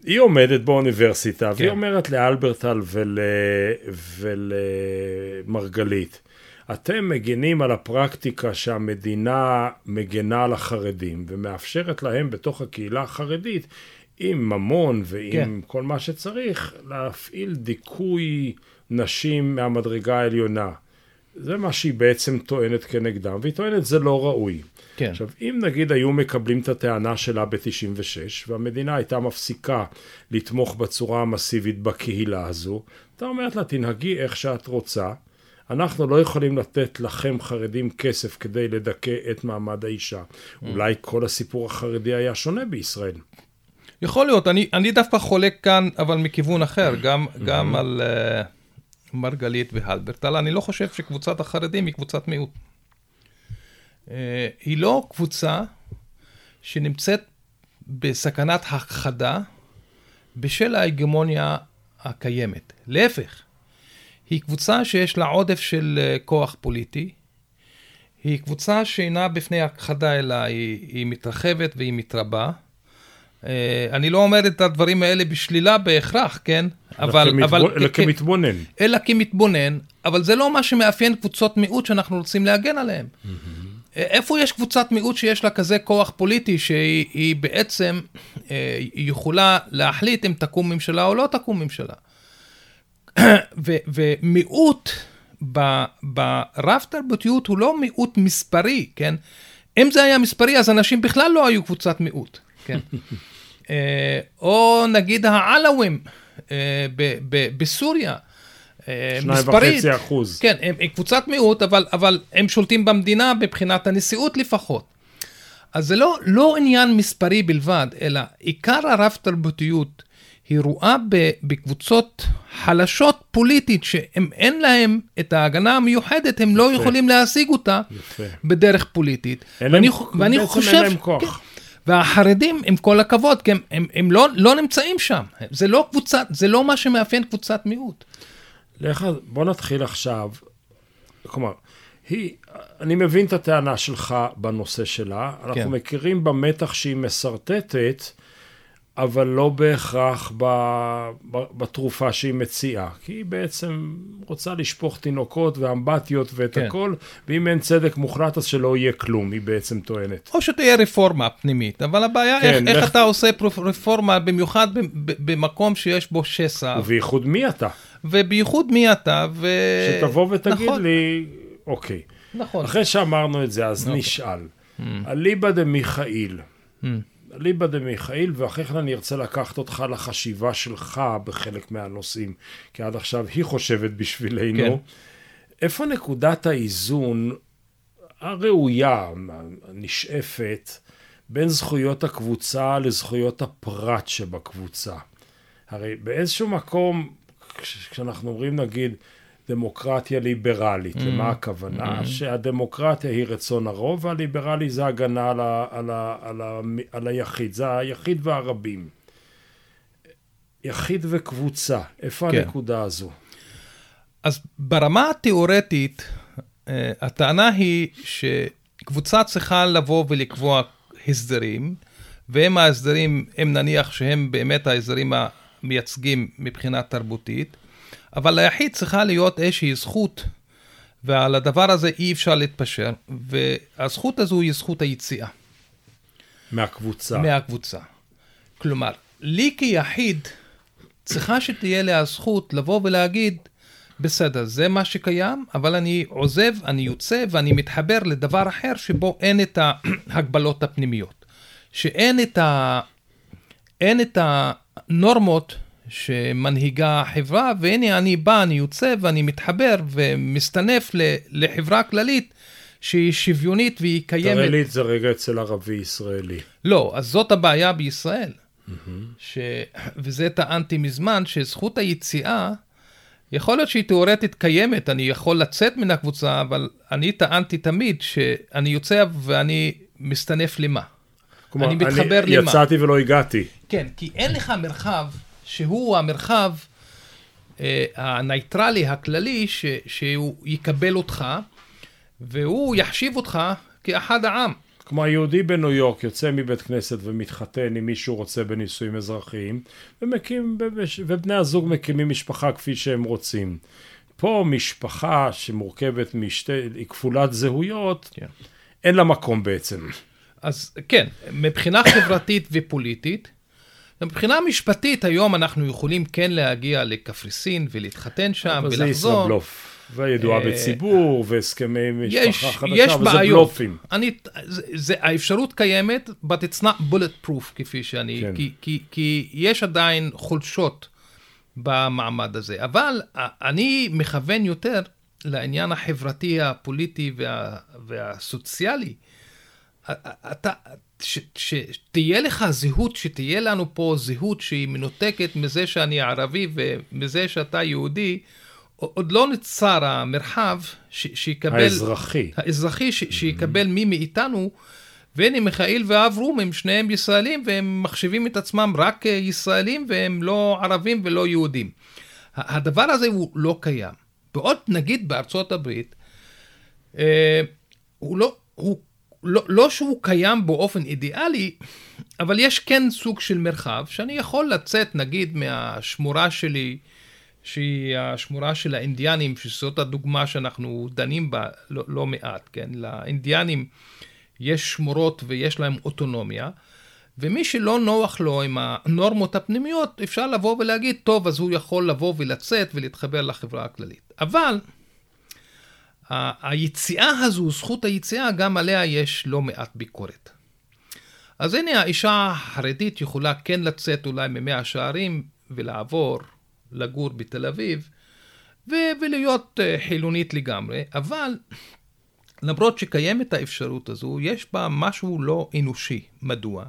היא עומדת באוניברסיטה, והיא כן. אומרת לאלברטל ול, ולמרגלית, אתם מגינים על הפרקטיקה שהמדינה מגנה על החרדים, ומאפשרת להם בתוך הקהילה החרדית, עם ממון ועם כן. כל מה שצריך, להפעיל דיכוי נשים מהמדרגה העליונה. זה מה שהיא בעצם טוענת כנגדם, והיא טוענת זה לא ראוי. כן. עכשיו, אם נגיד היו מקבלים את הטענה שלה ב-96, והמדינה הייתה מפסיקה לתמוך בצורה המסיבית בקהילה הזו, אתה אומרת לה, תנהגי איך שאת רוצה, אנחנו לא יכולים לתת לכם חרדים כסף כדי לדכא את מעמד האישה. אולי כל הסיפור החרדי היה שונה בישראל. יכול להיות, אני, אני דווקא חולק כאן, אבל מכיוון אחר, גם, גם על uh, מרגלית והלברטל. אני לא חושב שקבוצת החרדים היא קבוצת מיעוט. Uh, היא לא קבוצה שנמצאת בסכנת הכחדה בשל ההגמוניה הקיימת. להפך, היא קבוצה שיש לה עודף של uh, כוח פוליטי, היא קבוצה שאינה בפני הכחדה, אלא היא, היא מתרחבת והיא מתרבה. אה, אני לא אומר את הדברים האלה בשלילה בהכרח, כן? אבל... כמתבונ... אבל אלא כ... כמתבונן. אלא כמתבונן, אבל זה לא מה שמאפיין קבוצות מיעוט שאנחנו רוצים להגן עליהן. Mm-hmm. איפה יש קבוצת מיעוט שיש לה כזה כוח פוליטי שהיא בעצם אה, יכולה להחליט אם תקום ממשלה או לא תקום ממשלה? ומיעוט ברב תרבותיות הוא לא מיעוט מספרי, כן? אם זה היה מספרי אז אנשים בכלל לא היו קבוצת מיעוט, כן? אה, או נגיד העלווים אה, בסוריה. אה, מספרית. שניים וחצי אחוז. כן, הם, הם קבוצת מיעוט, אבל, אבל הם שולטים במדינה מבחינת הנשיאות לפחות. אז זה לא, לא עניין מספרי בלבד, אלא עיקר הרב-תרבותיות היא רואה בקבוצות חלשות פוליטית, שאין להם את ההגנה המיוחדת, הם לא יפה. לא יכולים להשיג אותה יפה. בדרך פוליטית. ואני, להם, ואני חושב... אין להם כוח. כן, והחרדים, עם כל הכבוד, הם, הם, הם לא, לא נמצאים שם. זה לא קבוצת, זה לא מה שמאפיין קבוצת מיעוט. לך, בוא נתחיל עכשיו. כלומר, היא, אני מבין את הטענה שלך בנושא שלה, אנחנו כן. מכירים במתח שהיא משרטטת, אבל לא בהכרח בתרופה שהיא מציעה. כי היא בעצם רוצה לשפוך תינוקות ואמבטיות ואת כן. הכל, ואם אין צדק מוחלט אז שלא יהיה כלום, היא בעצם טוענת. או שתהיה רפורמה פנימית, אבל הבעיה כן, איך, איך אתה עושה רפורמה, במיוחד במקום שיש בו שסע. ובייחוד מי אתה. ובייחוד מי אתה, ו... שתבוא ותגיד נכון. לי, אוקיי. נכון. אחרי שאמרנו את זה, אז אוקיי. נשאל. Mm. אליבא דמיכאיל. אליבא דמיכאיל, ואחרי כן אני ארצה לקחת אותך לחשיבה שלך בחלק מהנושאים, כי עד עכשיו היא חושבת בשבילנו. כן. איפה נקודת האיזון הראויה, הנשאפת, בין זכויות הקבוצה לזכויות הפרט שבקבוצה? הרי באיזשהו מקום כשאנחנו אומרים נגיד דמוקרטיה ליברלית, mm. למה הכוונה? Mm. שהדמוקרטיה היא רצון הרוב והליברלי זה הגנה על, ה, על, ה, על, ה, על היחיד, זה היחיד והרבים. יחיד וקבוצה, איפה כן. הנקודה הזו? אז ברמה התיאורטית, אה, הטענה היא שקבוצה צריכה לבוא ולקבוע הסדרים, והם ההסדרים, הם נניח שהם באמת ההסדרים מייצגים מבחינה תרבותית, אבל ליחיד צריכה להיות איזושהי זכות, ועל הדבר הזה אי אפשר להתפשר, והזכות הזו היא זכות היציאה. מהקבוצה. מהקבוצה. כלומר, לי כיחיד צריכה שתהיה לי הזכות לבוא ולהגיד, בסדר, זה מה שקיים, אבל אני עוזב, אני יוצא ואני מתחבר לדבר אחר שבו אין את ההגבלות הפנימיות. שאין את, ה... אין את הנורמות שמנהיגה החברה, והנה אני בא, אני יוצא ואני מתחבר ומסתנף לחברה כללית שהיא שוויונית והיא קיימת. תראה לי את זה רגע אצל ערבי ישראלי. לא, אז זאת הבעיה בישראל. Mm-hmm. ש... וזה טענתי מזמן, שזכות היציאה, יכול להיות שהיא תיאורטית קיימת, אני יכול לצאת מן הקבוצה, אבל אני טענתי תמיד שאני יוצא ואני מסתנף למה. כלומר, אני מתחבר אני למה. יצאתי ולא הגעתי. כן, כי אין לך מרחב שהוא המרחב אה, הנייטרלי הכללי, ש, שהוא יקבל אותך, והוא יחשיב אותך כאחד העם. כמו היהודי בניו יורק יוצא מבית כנסת ומתחתן עם מי שהוא רוצה בנישואים אזרחיים, ומקים, ובני הזוג מקימים משפחה כפי שהם רוצים. פה משפחה שמורכבת משתי, היא כפולת זהויות, כן. אין לה מקום בעצם. אז כן, מבחינה חברתית ופוליטית, מבחינה משפטית היום אנחנו יכולים כן להגיע לקפריסין ולהתחתן שם ולחזור. זה ישראבלוף. וידועה אה, בציבור, והסכמי משפחה חדשה, יש וזה בעיות. בלופים. אני, זה, זה, האפשרות קיימת, but it's not bulletproof, כפי שאני, כן. כי, כי, כי יש עדיין חולשות במעמד הזה. אבל אני מכוון יותר לעניין החברתי, הפוליטי וה, והסוציאלי. אתה, ש, שתהיה לך זהות, שתהיה לנו פה זהות שהיא מנותקת מזה שאני ערבי ומזה שאתה יהודי, עוד לא נוצר המרחב ש, שיקבל... האזרחי. האזרחי, ש, שיקבל מי מאיתנו. והנה מיכאל ואברום הם שניהם ישראלים והם מחשיבים את עצמם רק ישראלים והם לא ערבים ולא יהודים. הדבר הזה הוא לא קיים. ועוד נגיד בארצות הברית, אה, הוא לא, הוא לא, לא שהוא קיים באופן אידיאלי, אבל יש כן סוג של מרחב שאני יכול לצאת, נגיד, מהשמורה שלי, שהיא השמורה של האינדיאנים, שזאת הדוגמה שאנחנו דנים בה לא, לא מעט, כן? לאינדיאנים יש שמורות ויש להם אוטונומיה, ומי שלא נוח לו עם הנורמות הפנימיות, אפשר לבוא ולהגיד, טוב, אז הוא יכול לבוא ולצאת ולהתחבר לחברה הכללית. אבל היציאה הזו, זכות היציאה, גם עליה יש לא מעט ביקורת. אז הנה האישה החרדית יכולה כן לצאת אולי ממאה שערים ולעבור לגור בתל אביב ו- ולהיות uh, חילונית לגמרי, אבל למרות שקיימת האפשרות הזו, יש בה משהו לא אנושי. מדוע?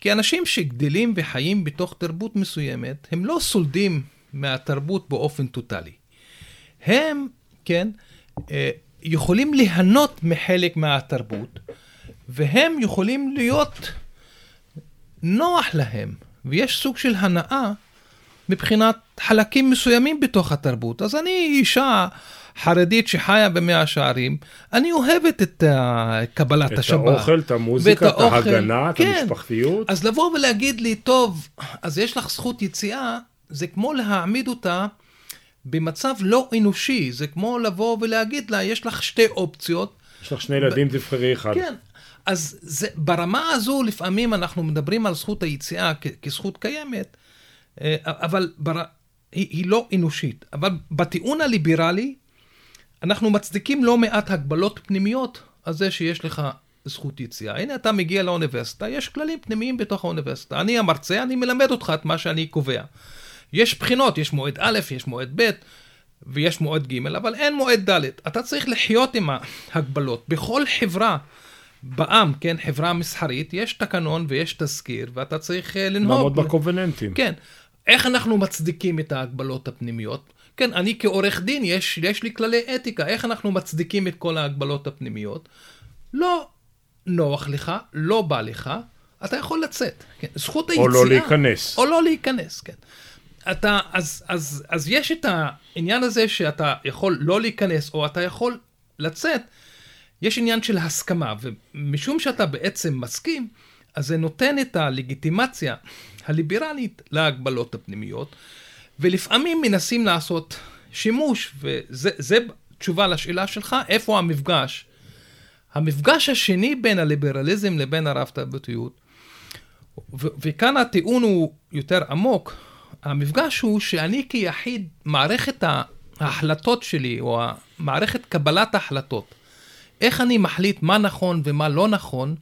כי אנשים שגדלים וחיים בתוך תרבות מסוימת, הם לא סולדים מהתרבות באופן טוטאלי. הם, כן, אה, יכולים ליהנות מחלק מהתרבות, והם יכולים להיות נוח להם, ויש סוג של הנאה מבחינת חלקים מסוימים בתוך התרבות. אז אני אישה חרדית שחיה במאה שערים, אני אוהבת את קבלת השבת. את האוכל, את המוזיקה, את ההגנה, כן. את המשפחתיות. אז לבוא ולהגיד לי, טוב, אז יש לך זכות יציאה, זה כמו להעמיד אותה במצב לא אנושי, זה כמו לבוא ולהגיד לה, יש לך שתי אופציות. יש לך שני ילדים, ב... תבחרי אחד. כן, אז זה, ברמה הזו לפעמים אנחנו מדברים על זכות היציאה כ- כזכות קיימת, אה, אבל בר... היא, היא לא אנושית. אבל בטיעון הליברלי, אנחנו מצדיקים לא מעט הגבלות פנימיות על זה שיש לך זכות יציאה. הנה אתה מגיע לאוניברסיטה, יש כללים פנימיים בתוך האוניברסיטה. אני המרצה, אני מלמד אותך את מה שאני קובע. יש בחינות, יש מועד א', יש מועד ב', ויש מועד ג', אבל אין מועד ד'. אתה צריך לחיות עם ההגבלות. בכל חברה בעם, כן, חברה מסחרית, יש תקנון ויש תזכיר, ואתה צריך uh, לנהוג. לעמוד בקובננטים. כן. איך אנחנו מצדיקים את ההגבלות הפנימיות? כן, אני כעורך דין, יש, יש לי כללי אתיקה, איך אנחנו מצדיקים את כל ההגבלות הפנימיות? לא נוח לך, לא בא לך, אתה יכול לצאת. כן? זכות היציאה... או לא להיכנס. או לא להיכנס, כן. אתה, אז, אז, אז יש את העניין הזה שאתה יכול לא להיכנס, או אתה יכול לצאת, יש עניין של הסכמה, ומשום שאתה בעצם מסכים, אז זה נותן את הלגיטימציה הליברלית להגבלות הפנימיות, ולפעמים מנסים לעשות שימוש, וזה תשובה לשאלה שלך, איפה המפגש? המפגש השני בין הליברליזם לבין הרב-תרבותיות, וכאן הטיעון הוא יותר עמוק, המפגש הוא שאני כיחיד, מערכת ההחלטות שלי, או מערכת קבלת ההחלטות, איך אני מחליט מה נכון ומה לא נכון,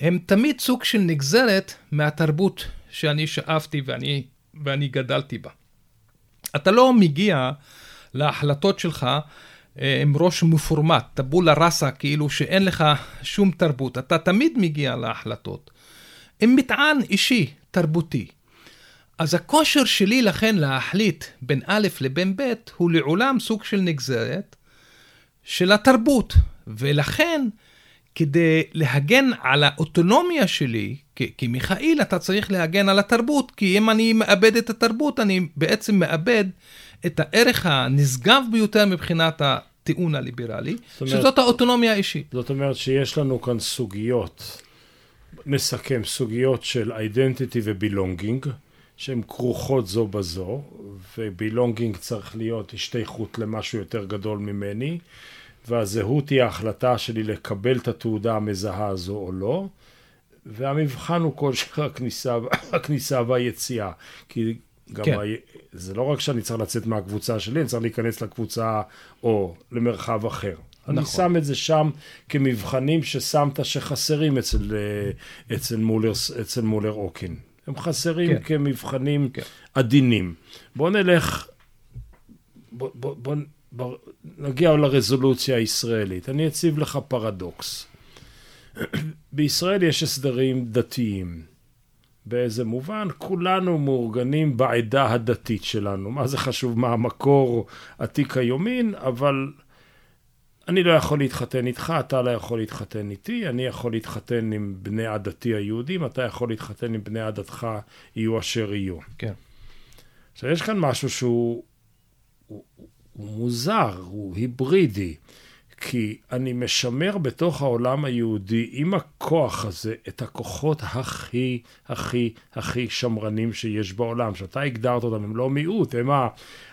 הם תמיד סוג של נגזרת מהתרבות שאני שאפתי ואני, ואני גדלתי בה. אתה לא מגיע להחלטות שלך אה, עם ראש מפורמט, טבולה ראסה, כאילו שאין לך שום תרבות. אתה תמיד מגיע להחלטות עם מטען אישי, תרבותי. אז הכושר שלי לכן להחליט בין א' לבין ב' הוא לעולם סוג של נגזרת של התרבות. ולכן, כדי להגן על האוטונומיה שלי, כמיכאיל אתה צריך להגן על התרבות, כי אם אני מאבד את התרבות, אני בעצם מאבד את הערך הנשגב ביותר מבחינת הטיעון הליברלי, אומרת, שזאת האוטונומיה האישית. זאת אומרת שיש לנו כאן סוגיות, נסכם, סוגיות של identity ו-belonging, שהן כרוכות זו בזו, ובילונגינג צריך להיות השתייכות למשהו יותר גדול ממני, והזהות היא ההחלטה שלי לקבל את התעודה המזהה הזו או לא, והמבחן הוא כושר הכניסה, הכניסה והיציאה. כי גם כן. ה... זה לא רק שאני צריך לצאת מהקבוצה שלי, אני צריך להיכנס לקבוצה או למרחב אחר. נכון. אני שם את זה שם כמבחנים ששמת שחסרים אצל, אה, אצל, מולר, אצל מולר אוקין. הם חסרים כן. כמבחנים כן. עדינים. בוא נלך, בוא, בוא, בוא, בוא נגיע לרזולוציה הישראלית. אני אציב לך פרדוקס. בישראל יש הסדרים דתיים. באיזה מובן? כולנו מאורגנים בעדה הדתית שלנו. מה זה חשוב מה המקור עתיק היומין, אבל אני לא יכול להתחתן איתך, אתה לא יכול להתחתן איתי, אני יכול להתחתן עם בני עדתי היהודים, אתה יכול להתחתן עם בני עדתך, יהיו אשר יהיו. כן. עכשיו, יש כאן משהו שהוא הוא, הוא מוזר, הוא היברידי. כי אני משמר בתוך העולם היהודי, עם הכוח הזה, את הכוחות הכי, הכי, הכי שמרנים שיש בעולם, שאתה הגדרת אותם, הם לא מיעוט, הם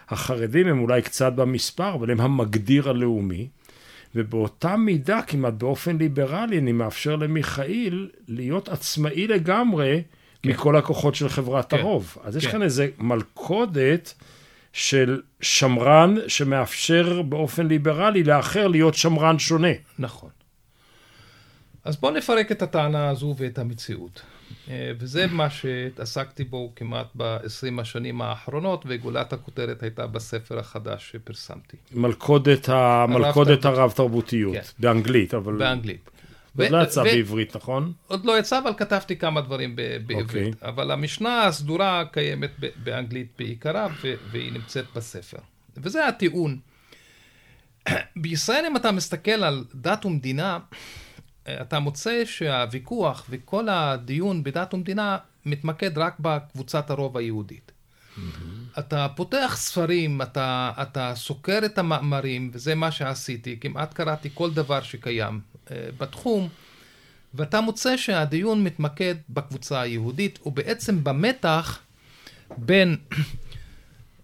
החרדים הם אולי קצת במספר, אבל הם המגדיר הלאומי. ובאותה מידה, כמעט באופן ליברלי, אני מאפשר למיכאיל להיות עצמאי לגמרי כן. מכל הכוחות של חברת כן. הרוב. אז כן. יש כאן איזה מלכודת של שמרן שמאפשר באופן ליברלי לאחר להיות שמרן שונה. נכון. אז בואו נפרק את הטענה הזו ואת המציאות. אה, וזה מה שהתעסקתי בו כמעט ב-20 השנים האחרונות, וגולת הכותרת הייתה בספר החדש שפרסמתי. מלכודת, ה... מלכודת הרב-תרבותיות, כן. באנגלית, אבל... באנגלית. עוד לא יצא בעברית, נכון? עוד לא יצא, אבל כתבתי כמה דברים בעברית. Okay. אוקיי. אבל המשנה הסדורה קיימת באנגלית בעיקרה, והיא נמצאת בספר. וזה הטיעון. בישראל, אם אתה מסתכל על דת ומדינה, אתה מוצא שהוויכוח וכל הדיון בדת ומדינה מתמקד רק בקבוצת הרוב היהודית. Mm-hmm. אתה פותח ספרים, אתה, אתה סוקר את המאמרים, וזה מה שעשיתי, כמעט קראתי כל דבר שקיים uh, בתחום, ואתה מוצא שהדיון מתמקד בקבוצה היהודית, ובעצם במתח בין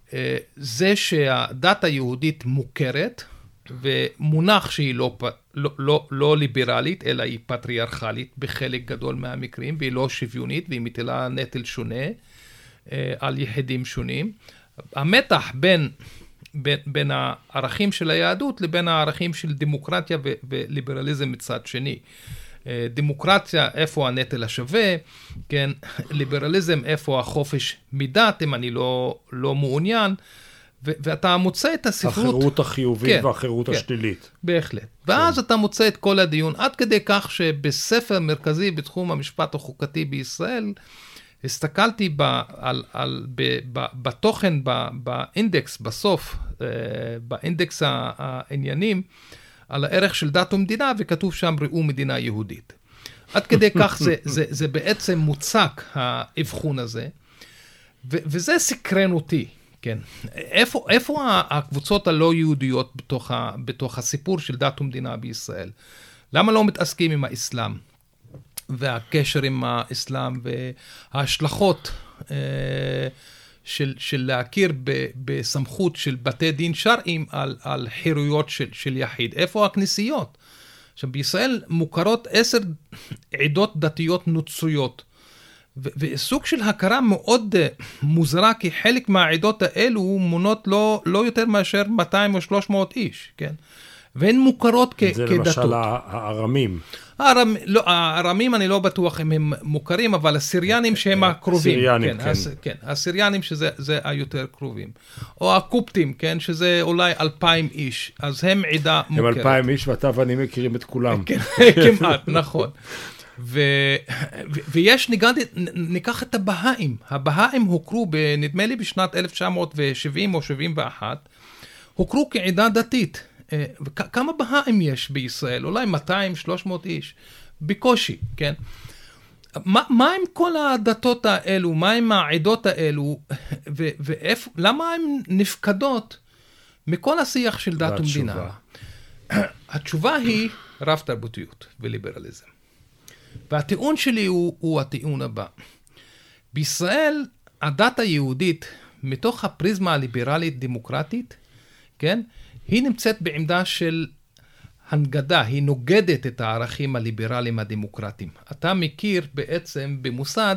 uh, זה שהדת היהודית מוכרת, ומונח שהיא לא, לא, לא, לא ליברלית, אלא היא פטריארכלית בחלק גדול מהמקרים, והיא לא שוויונית, והיא מטילה נטל שונה אה, על יחידים שונים. המתח בין, בין, בין הערכים של היהדות לבין הערכים של דמוקרטיה ו, וליברליזם מצד שני. אה, דמוקרטיה, איפה הנטל השווה, כן, ליברליזם, איפה החופש מדת, אם אני לא, לא מעוניין. ואתה מוצא את הספרות... החירות החיובית כן, והחירות כן, השלילית. בהחלט. ואז כן. אתה מוצא את כל הדיון, עד כדי כך שבספר מרכזי בתחום המשפט החוקתי בישראל, הסתכלתי ב, על, על, ב, ב, בתוכן, ב, באינדקס, בסוף, אה, באינדקס העניינים, על הערך של דת ומדינה, וכתוב שם ראו מדינה יהודית. עד כדי כך זה, זה, זה בעצם מוצק, האבחון הזה, ו, וזה סקרן אותי. כן. איפה, איפה הקבוצות הלא יהודיות בתוך, ה, בתוך הסיפור של דת ומדינה בישראל? למה לא מתעסקים עם האסלאם? והקשר עם האסלאם וההשלכות אה, של, של להכיר ב, בסמכות של בתי דין שרעיים על, על חירויות של, של יחיד. איפה הכנסיות? עכשיו, בישראל מוכרות עשר עדות דתיות נוצריות. וסוג של הכרה מאוד אה, מוזרה, כי חלק מהעדות האלו מונות לא, לא יותר מאשר 200 או 300 איש, כן? והן מוכרות כ- זה כדתות. זה למשל הארמים. הארמ, לא, הארמים אני לא בטוח אם הם מוכרים, אבל הסיריאנים שהם אה, הקרובים. הסיריאנים, כן. כן. הס, כן, הסיריאנים שזה היותר קרובים. או הקופטים, כן, שזה אולי אלפיים איש, אז הם עדה מוכרת. הם אלפיים איש ואתה ואני מכירים את כולם. כן, כמעט, נכון. ו, ו, ויש, ניגד, ניקח את הבהאים. הבהאים הוכרו, נדמה לי בשנת 1970 או 71, הוכרו כעדה דתית. אה, כמה בהאים יש בישראל? אולי 200-300 איש. בקושי, כן? מה, מה עם כל הדתות האלו? מה עם העדות האלו? ולמה הן נפקדות מכל השיח של דת ומדינה? התשובה היא רב תרבותיות וליברליזם. והטיעון שלי הוא, הוא הטיעון הבא. בישראל, הדת היהודית, מתוך הפריזמה הליברלית-דמוקרטית, כן, היא נמצאת בעמדה של הנגדה, היא נוגדת את הערכים הליברליים הדמוקרטיים. אתה מכיר בעצם במוסד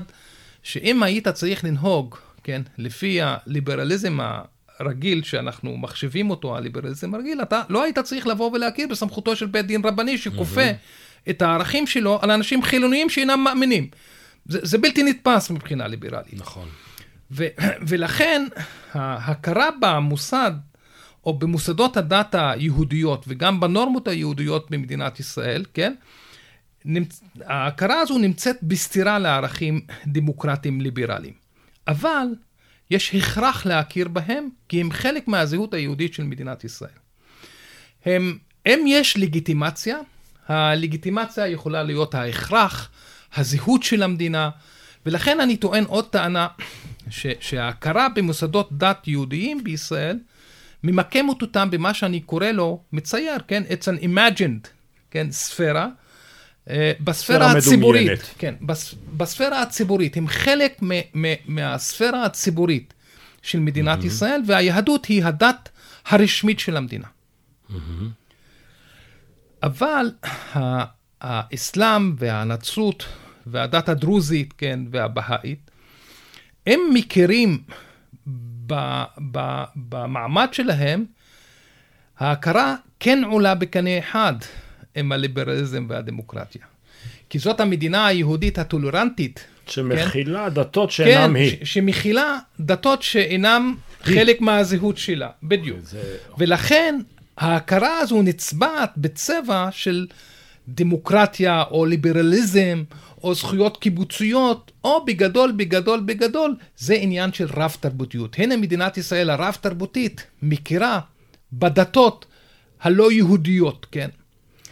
שאם היית צריך לנהוג, כן, לפי הליברליזם הרגיל שאנחנו מחשיבים אותו, הליברליזם הרגיל, אתה לא היית צריך לבוא ולהכיר בסמכותו של בית דין רבני שכופה את הערכים שלו על אנשים חילוניים שאינם מאמינים. זה, זה בלתי נתפס מבחינה ליברלית. נכון. ו, ולכן ההכרה במוסד, או במוסדות הדת היהודיות, וגם בנורמות היהודיות במדינת ישראל, כן? נמצ... ההכרה הזו נמצאת בסתירה לערכים דמוקרטיים ליברליים. אבל יש הכרח להכיר בהם, כי הם חלק מהזהות היהודית של מדינת ישראל. הם, הם יש לגיטימציה, הלגיטימציה יכולה להיות ההכרח, הזהות של המדינה, ולכן אני טוען עוד טענה, ש, שההכרה במוסדות דת יהודיים בישראל ממקמת אותם במה שאני קורא לו, מצייר, כן? It's an imagined, כן? ספירה. אה, בספירה הציבורית, מדומיינת. כן, בס, בספירה הציבורית, הם חלק מ, מ, מהספירה הציבורית של מדינת mm-hmm. ישראל, והיהדות היא הדת הרשמית של המדינה. Mm-hmm. אבל האסלאם והנצרות והדת הדרוזית, כן, והבהאית, הם מכירים ב, ב, במעמד שלהם, ההכרה כן עולה בקנה אחד עם הליברליזם והדמוקרטיה. כי זאת המדינה היהודית הטולרנטית. שמכילה כן? דתות שאינם כן, היא. ש- שמכילה דתות שאינם היא. חלק מהזהות שלה, בדיוק. זה... ולכן ההכרה הזו נצבעת בצבע של דמוקרטיה או ליברליזם או זכויות קיבוציות, או בגדול, בגדול, בגדול, זה עניין של רב תרבותיות. הנה מדינת ישראל הרב תרבותית מכירה בדתות הלא יהודיות, כן?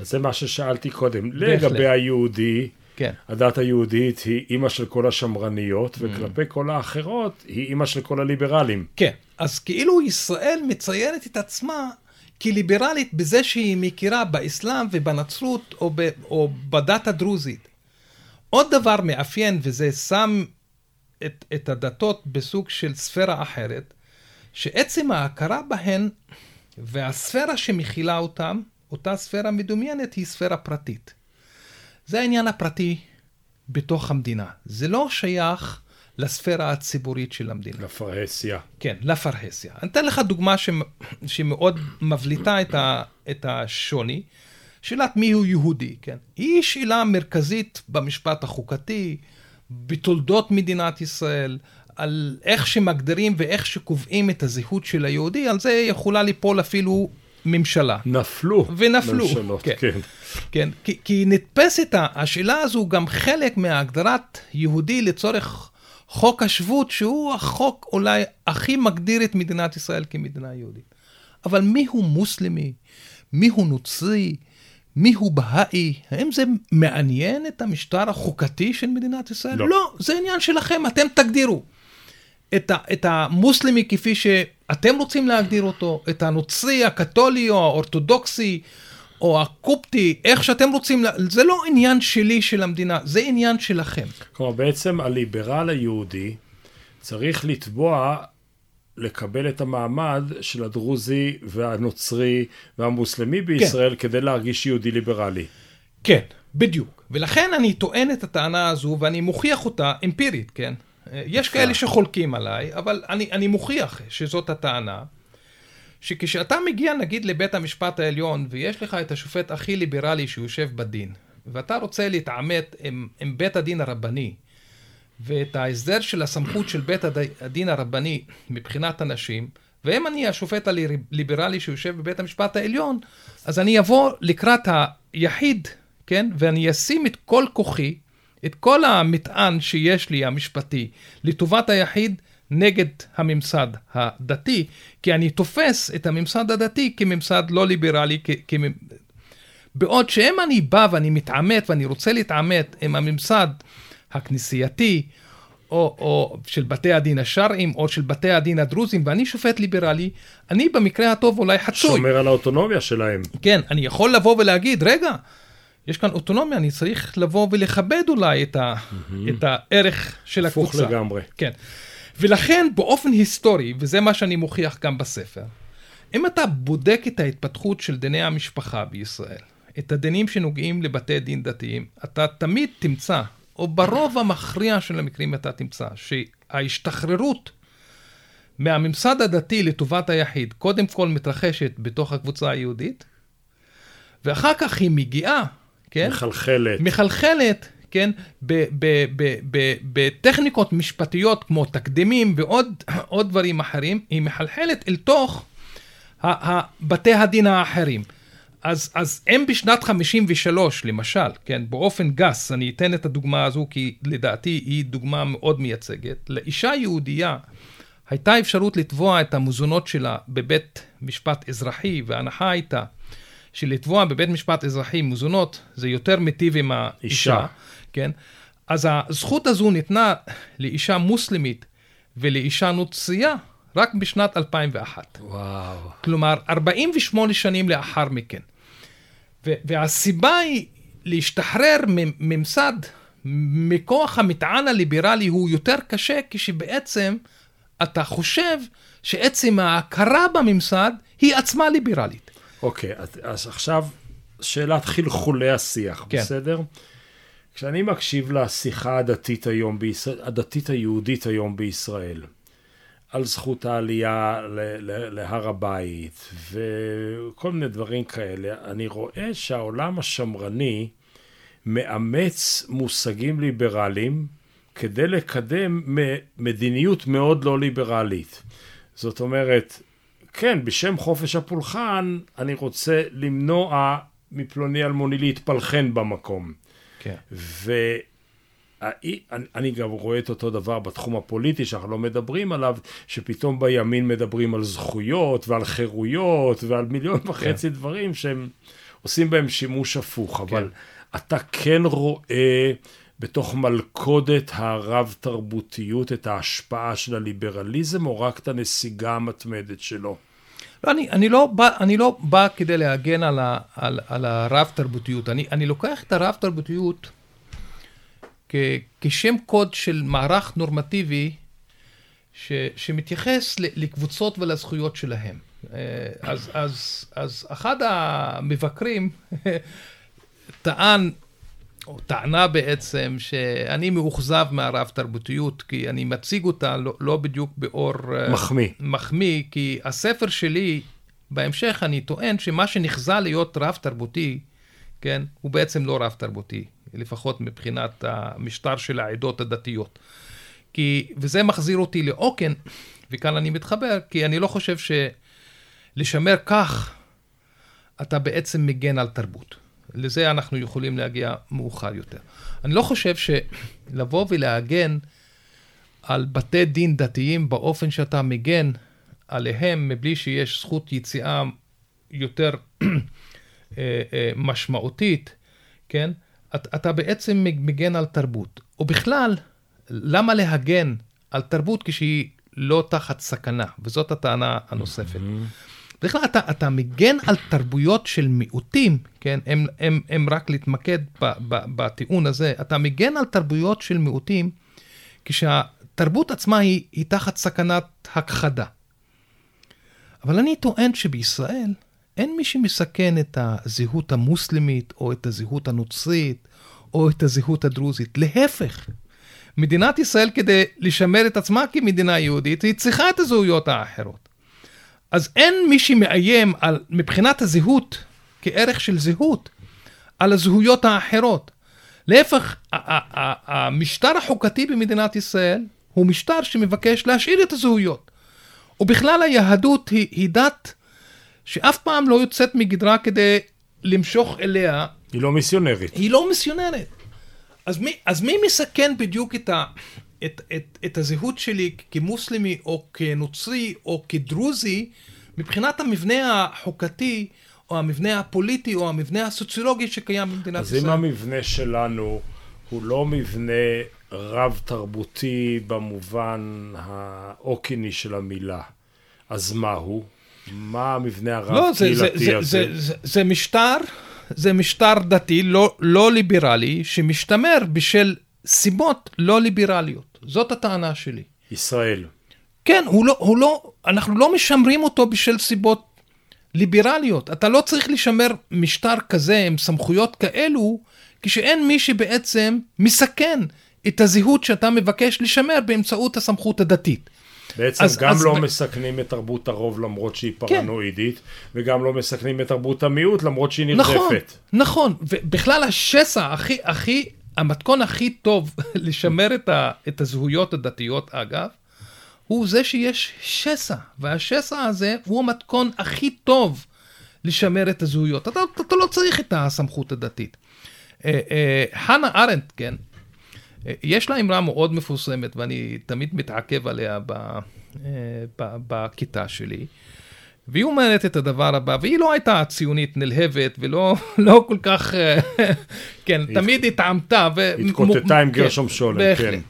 אז זה מה ששאלתי קודם. בהחלט. לגבי היהודי, כן. הדת היהודית היא אימא של כל השמרניות, mm. וכלפי כל האחרות היא אימא של כל הליברלים. כן, אז כאילו ישראל מציירת את עצמה כליברלית בזה שהיא מכירה באסלאם ובנצרות או, ב, או בדת הדרוזית. עוד דבר מאפיין, וזה שם את, את הדתות בסוג של ספירה אחרת, שעצם ההכרה בהן והספירה שמכילה אותן, אותה ספירה מדומיינת היא ספירה פרטית. זה העניין הפרטי בתוך המדינה. זה לא שייך לספירה הציבורית של המדינה. לפרהסיה. כן, לפרהסיה. אני אתן לך דוגמה ש... שמאוד מבליטה את, ה... את השוני. שאלת מיהו יהודי, כן? היא שאלה מרכזית במשפט החוקתי, בתולדות מדינת ישראל, על איך שמגדירים ואיך שקובעים את הזהות של היהודי, על זה יכולה ליפול אפילו ממשלה. נפלו. ונפלו. ממשלות, כן. כן. כן, כי, כי נתפסת השאלה הזו גם חלק מהגדרת יהודי לצורך חוק השבות, שהוא החוק אולי הכי מגדיר את מדינת ישראל כמדינה יהודית. אבל מיהו מוסלמי? מיהו נוצרי? מיהו בהאי? האם זה מעניין את המשטר החוקתי של מדינת ישראל? לא. לא, זה עניין שלכם, אתם תגדירו. את, ה, את המוסלמי כפי שאתם רוצים להגדיר אותו, את הנוצרי, הקתולי או האורתודוקסי או הקופטי, איך שאתם רוצים, זה לא עניין שלי של המדינה, זה עניין שלכם. כלומר, בעצם הליברל היהודי צריך לתבוע לקבל את המעמד של הדרוזי והנוצרי והמוסלמי בישראל כן. כדי להרגיש יהודי ליברלי. כן, בדיוק. ולכן אני טוען את הטענה הזו ואני מוכיח אותה אמפירית, כן? יש כאלה שחולקים עליי, אבל אני, אני מוכיח שזאת הטענה, שכשאתה מגיע נגיד לבית המשפט העליון ויש לך את השופט הכי ליברלי שיושב בדין, ואתה רוצה להתעמת עם, עם בית הדין הרבני, ואת ההסדר של הסמכות של בית הדין הרבני מבחינת הנשים, ואם אני השופט הליברלי שיושב בבית המשפט העליון, אז אני אבוא לקראת היחיד, כן, ואני אשים את כל כוחי, את כל המטען שיש לי, המשפטי, לטובת היחיד נגד הממסד הדתי, כי אני תופס את הממסד הדתי כממסד לא ליברלי, כ- בעוד שאם אני בא ואני מתעמת ואני רוצה להתעמת עם הממסד הכנסייתי, או, או של בתי הדין השרעיים, או של בתי הדין הדרוזיים, ואני שופט ליברלי, אני במקרה הטוב אולי חצוי. שומר על האוטונומיה שלהם. כן, אני יכול לבוא ולהגיד, רגע, יש כאן אוטונומיה, אני צריך לבוא ולכבד אולי את, ה, mm-hmm. את הערך של הפוך הקבוצה. הפוך לגמרי. כן. ולכן באופן היסטורי, וזה מה שאני מוכיח גם בספר, אם אתה בודק את ההתפתחות של דיני המשפחה בישראל, את הדינים שנוגעים לבתי דין דתיים, אתה תמיד תמצא או ברוב המכריע של המקרים אתה תמצא שההשתחררות מהממסד הדתי לטובת היחיד, קודם כל מתרחשת בתוך הקבוצה היהודית, ואחר כך היא מגיעה, כן? מחלחלת. מחלחלת, כן? בטכניקות משפטיות כמו תקדימים ועוד דברים אחרים, היא מחלחלת אל תוך בתי הדין האחרים. אז, אז הם בשנת 53, למשל, כן, באופן גס, אני אתן את הדוגמה הזו כי לדעתי היא דוגמה מאוד מייצגת, לאישה יהודייה הייתה אפשרות לתבוע את המזונות שלה בבית משפט אזרחי, וההנחה הייתה שלתבוע בבית משפט אזרחי מזונות זה יותר מיטיב עם האישה, אישה. כן? אז הזכות הזו ניתנה לאישה מוסלמית ולאישה נוצרייה רק בשנת 2001. וואו. כלומר, 48 שנים לאחר מכן. והסיבה היא להשתחרר מממסד, מכוח המטען הליברלי הוא יותר קשה כשבעצם אתה חושב שעצם ההכרה בממסד היא עצמה ליברלית. אוקיי, אז, אז עכשיו שאלת חלחולי השיח, כן. בסדר? כשאני מקשיב לשיחה הדתית היום בישראל, הדתית היהודית היום בישראל, על זכות העלייה להר הבית וכל מיני דברים כאלה, אני רואה שהעולם השמרני מאמץ מושגים ליברליים כדי לקדם מדיניות מאוד לא ליברלית. זאת אומרת, כן, בשם חופש הפולחן, אני רוצה למנוע מפלוני אלמוני להתפלחן במקום. כן. ואני גם רואה את אותו דבר בתחום הפוליטי שאנחנו לא מדברים עליו, שפתאום בימין מדברים על זכויות ועל חירויות ועל מיליון כן. וחצי דברים שהם עושים בהם שימוש הפוך, כן. אבל אתה כן רואה בתוך מלכודת הרב-תרבותיות את ההשפעה של הליברליזם, או רק את הנסיגה המתמדת שלו? לא, אני, אני, לא בא, אני לא בא כדי להגן על, ה, על, על הרב-תרבותיות. אני, אני לוקח את הרב-תרבותיות כ, כשם קוד של מערך נורמטיבי ש, שמתייחס לקבוצות ולזכויות שלהם. אה, אז, אז, אז אחד המבקרים טען או טענה בעצם שאני מאוכזב מהרב תרבותיות, כי אני מציג אותה לא, לא בדיוק באור... אה, מחמיא. מחמיא, כי הספר שלי, בהמשך אני טוען שמה שנחזה להיות רב תרבותי, כן, הוא בעצם לא רב תרבותי, לפחות מבחינת המשטר של העדות הדתיות. כי, וזה מחזיר אותי לעוקן, וכאן אני מתחבר, כי אני לא חושב שלשמר כך, אתה בעצם מגן על תרבות. לזה אנחנו יכולים להגיע מאוחר יותר. אני לא חושב שלבוא ולהגן על בתי דין דתיים באופן שאתה מגן עליהם מבלי שיש זכות יציאה יותר אה, אה, משמעותית, כן? אתה בעצם מגן על תרבות. או בכלל, למה להגן על תרבות כשהיא לא תחת סכנה? וזאת הטענה הנוספת. Mm-hmm. בדרך כלל אתה, אתה מגן על תרבויות של מיעוטים, כן? הם, הם, הם רק להתמקד ב, ב, בטיעון הזה, אתה מגן על תרבויות של מיעוטים כשהתרבות עצמה היא, היא תחת סכנת הכחדה. אבל אני טוען שבישראל אין מי שמסכן את הזהות המוסלמית, או את הזהות הנוצרית, או את הזהות הדרוזית. להפך, מדינת ישראל כדי לשמר את עצמה כמדינה יהודית, היא צריכה את הזהויות האחרות. אז אין מי שמאיים על, מבחינת הזהות, כערך של זהות, על הזהויות האחרות. להפך, המשטר החוקתי במדינת ישראל הוא משטר שמבקש להשאיר את הזהויות. ובכלל היהדות היא, היא דת שאף פעם לא יוצאת מגדרה כדי למשוך אליה. היא לא מיסיונרית. היא לא מיסיונרית. אז מי, אז מי מסכן בדיוק את, ה, את, את, את הזהות שלי כמוסלמי או כנוצרי או כדרוזי מבחינת המבנה החוקתי או המבנה הפוליטי או המבנה הסוציולוגי שקיים במדינת אז ישראל. אז אם המבנה שלנו הוא לא מבנה רב-תרבותי במובן האוקיני של המילה, אז מה הוא? מה המבנה הרב-קהילתי לא, זה, זה, הזה? זה, זה, זה, זה משטר, זה משטר דתי לא, לא ליברלי שמשתמר בשל סיבות לא ליברליות. זאת הטענה שלי. ישראל. כן, הוא לא, הוא לא, אנחנו לא משמרים אותו בשל סיבות ליברליות. אתה לא צריך לשמר משטר כזה עם סמכויות כאלו, כשאין מי שבעצם מסכן את הזהות שאתה מבקש לשמר באמצעות הסמכות הדתית. בעצם אז, גם אז לא ב... מסכנים את תרבות הרוב למרות שהיא כן. פרנואידית, כן. וגם לא מסכנים את תרבות המיעוט למרות שהיא נרדפת. נכון, נכון, ובכלל השסע הכי, הכי, המתכון הכי טוב לשמר את, ה, את הזהויות הדתיות, אגב, הוא זה שיש שסע, והשסע הזה הוא המתכון הכי טוב לשמר את הזהויות. אתה, אתה לא צריך את הסמכות הדתית. אה, אה, חנה ארנדט, כן, אה, יש לה אמרה מאוד מפורסמת, ואני תמיד מתעכב עליה בכיתה שלי. והיא אומרת את הדבר הבא, והיא לא הייתה ציונית נלהבת ולא לא כל כך, כן, תמיד התעמתה. התקוטטה עם כן, גרשום שלום, כן.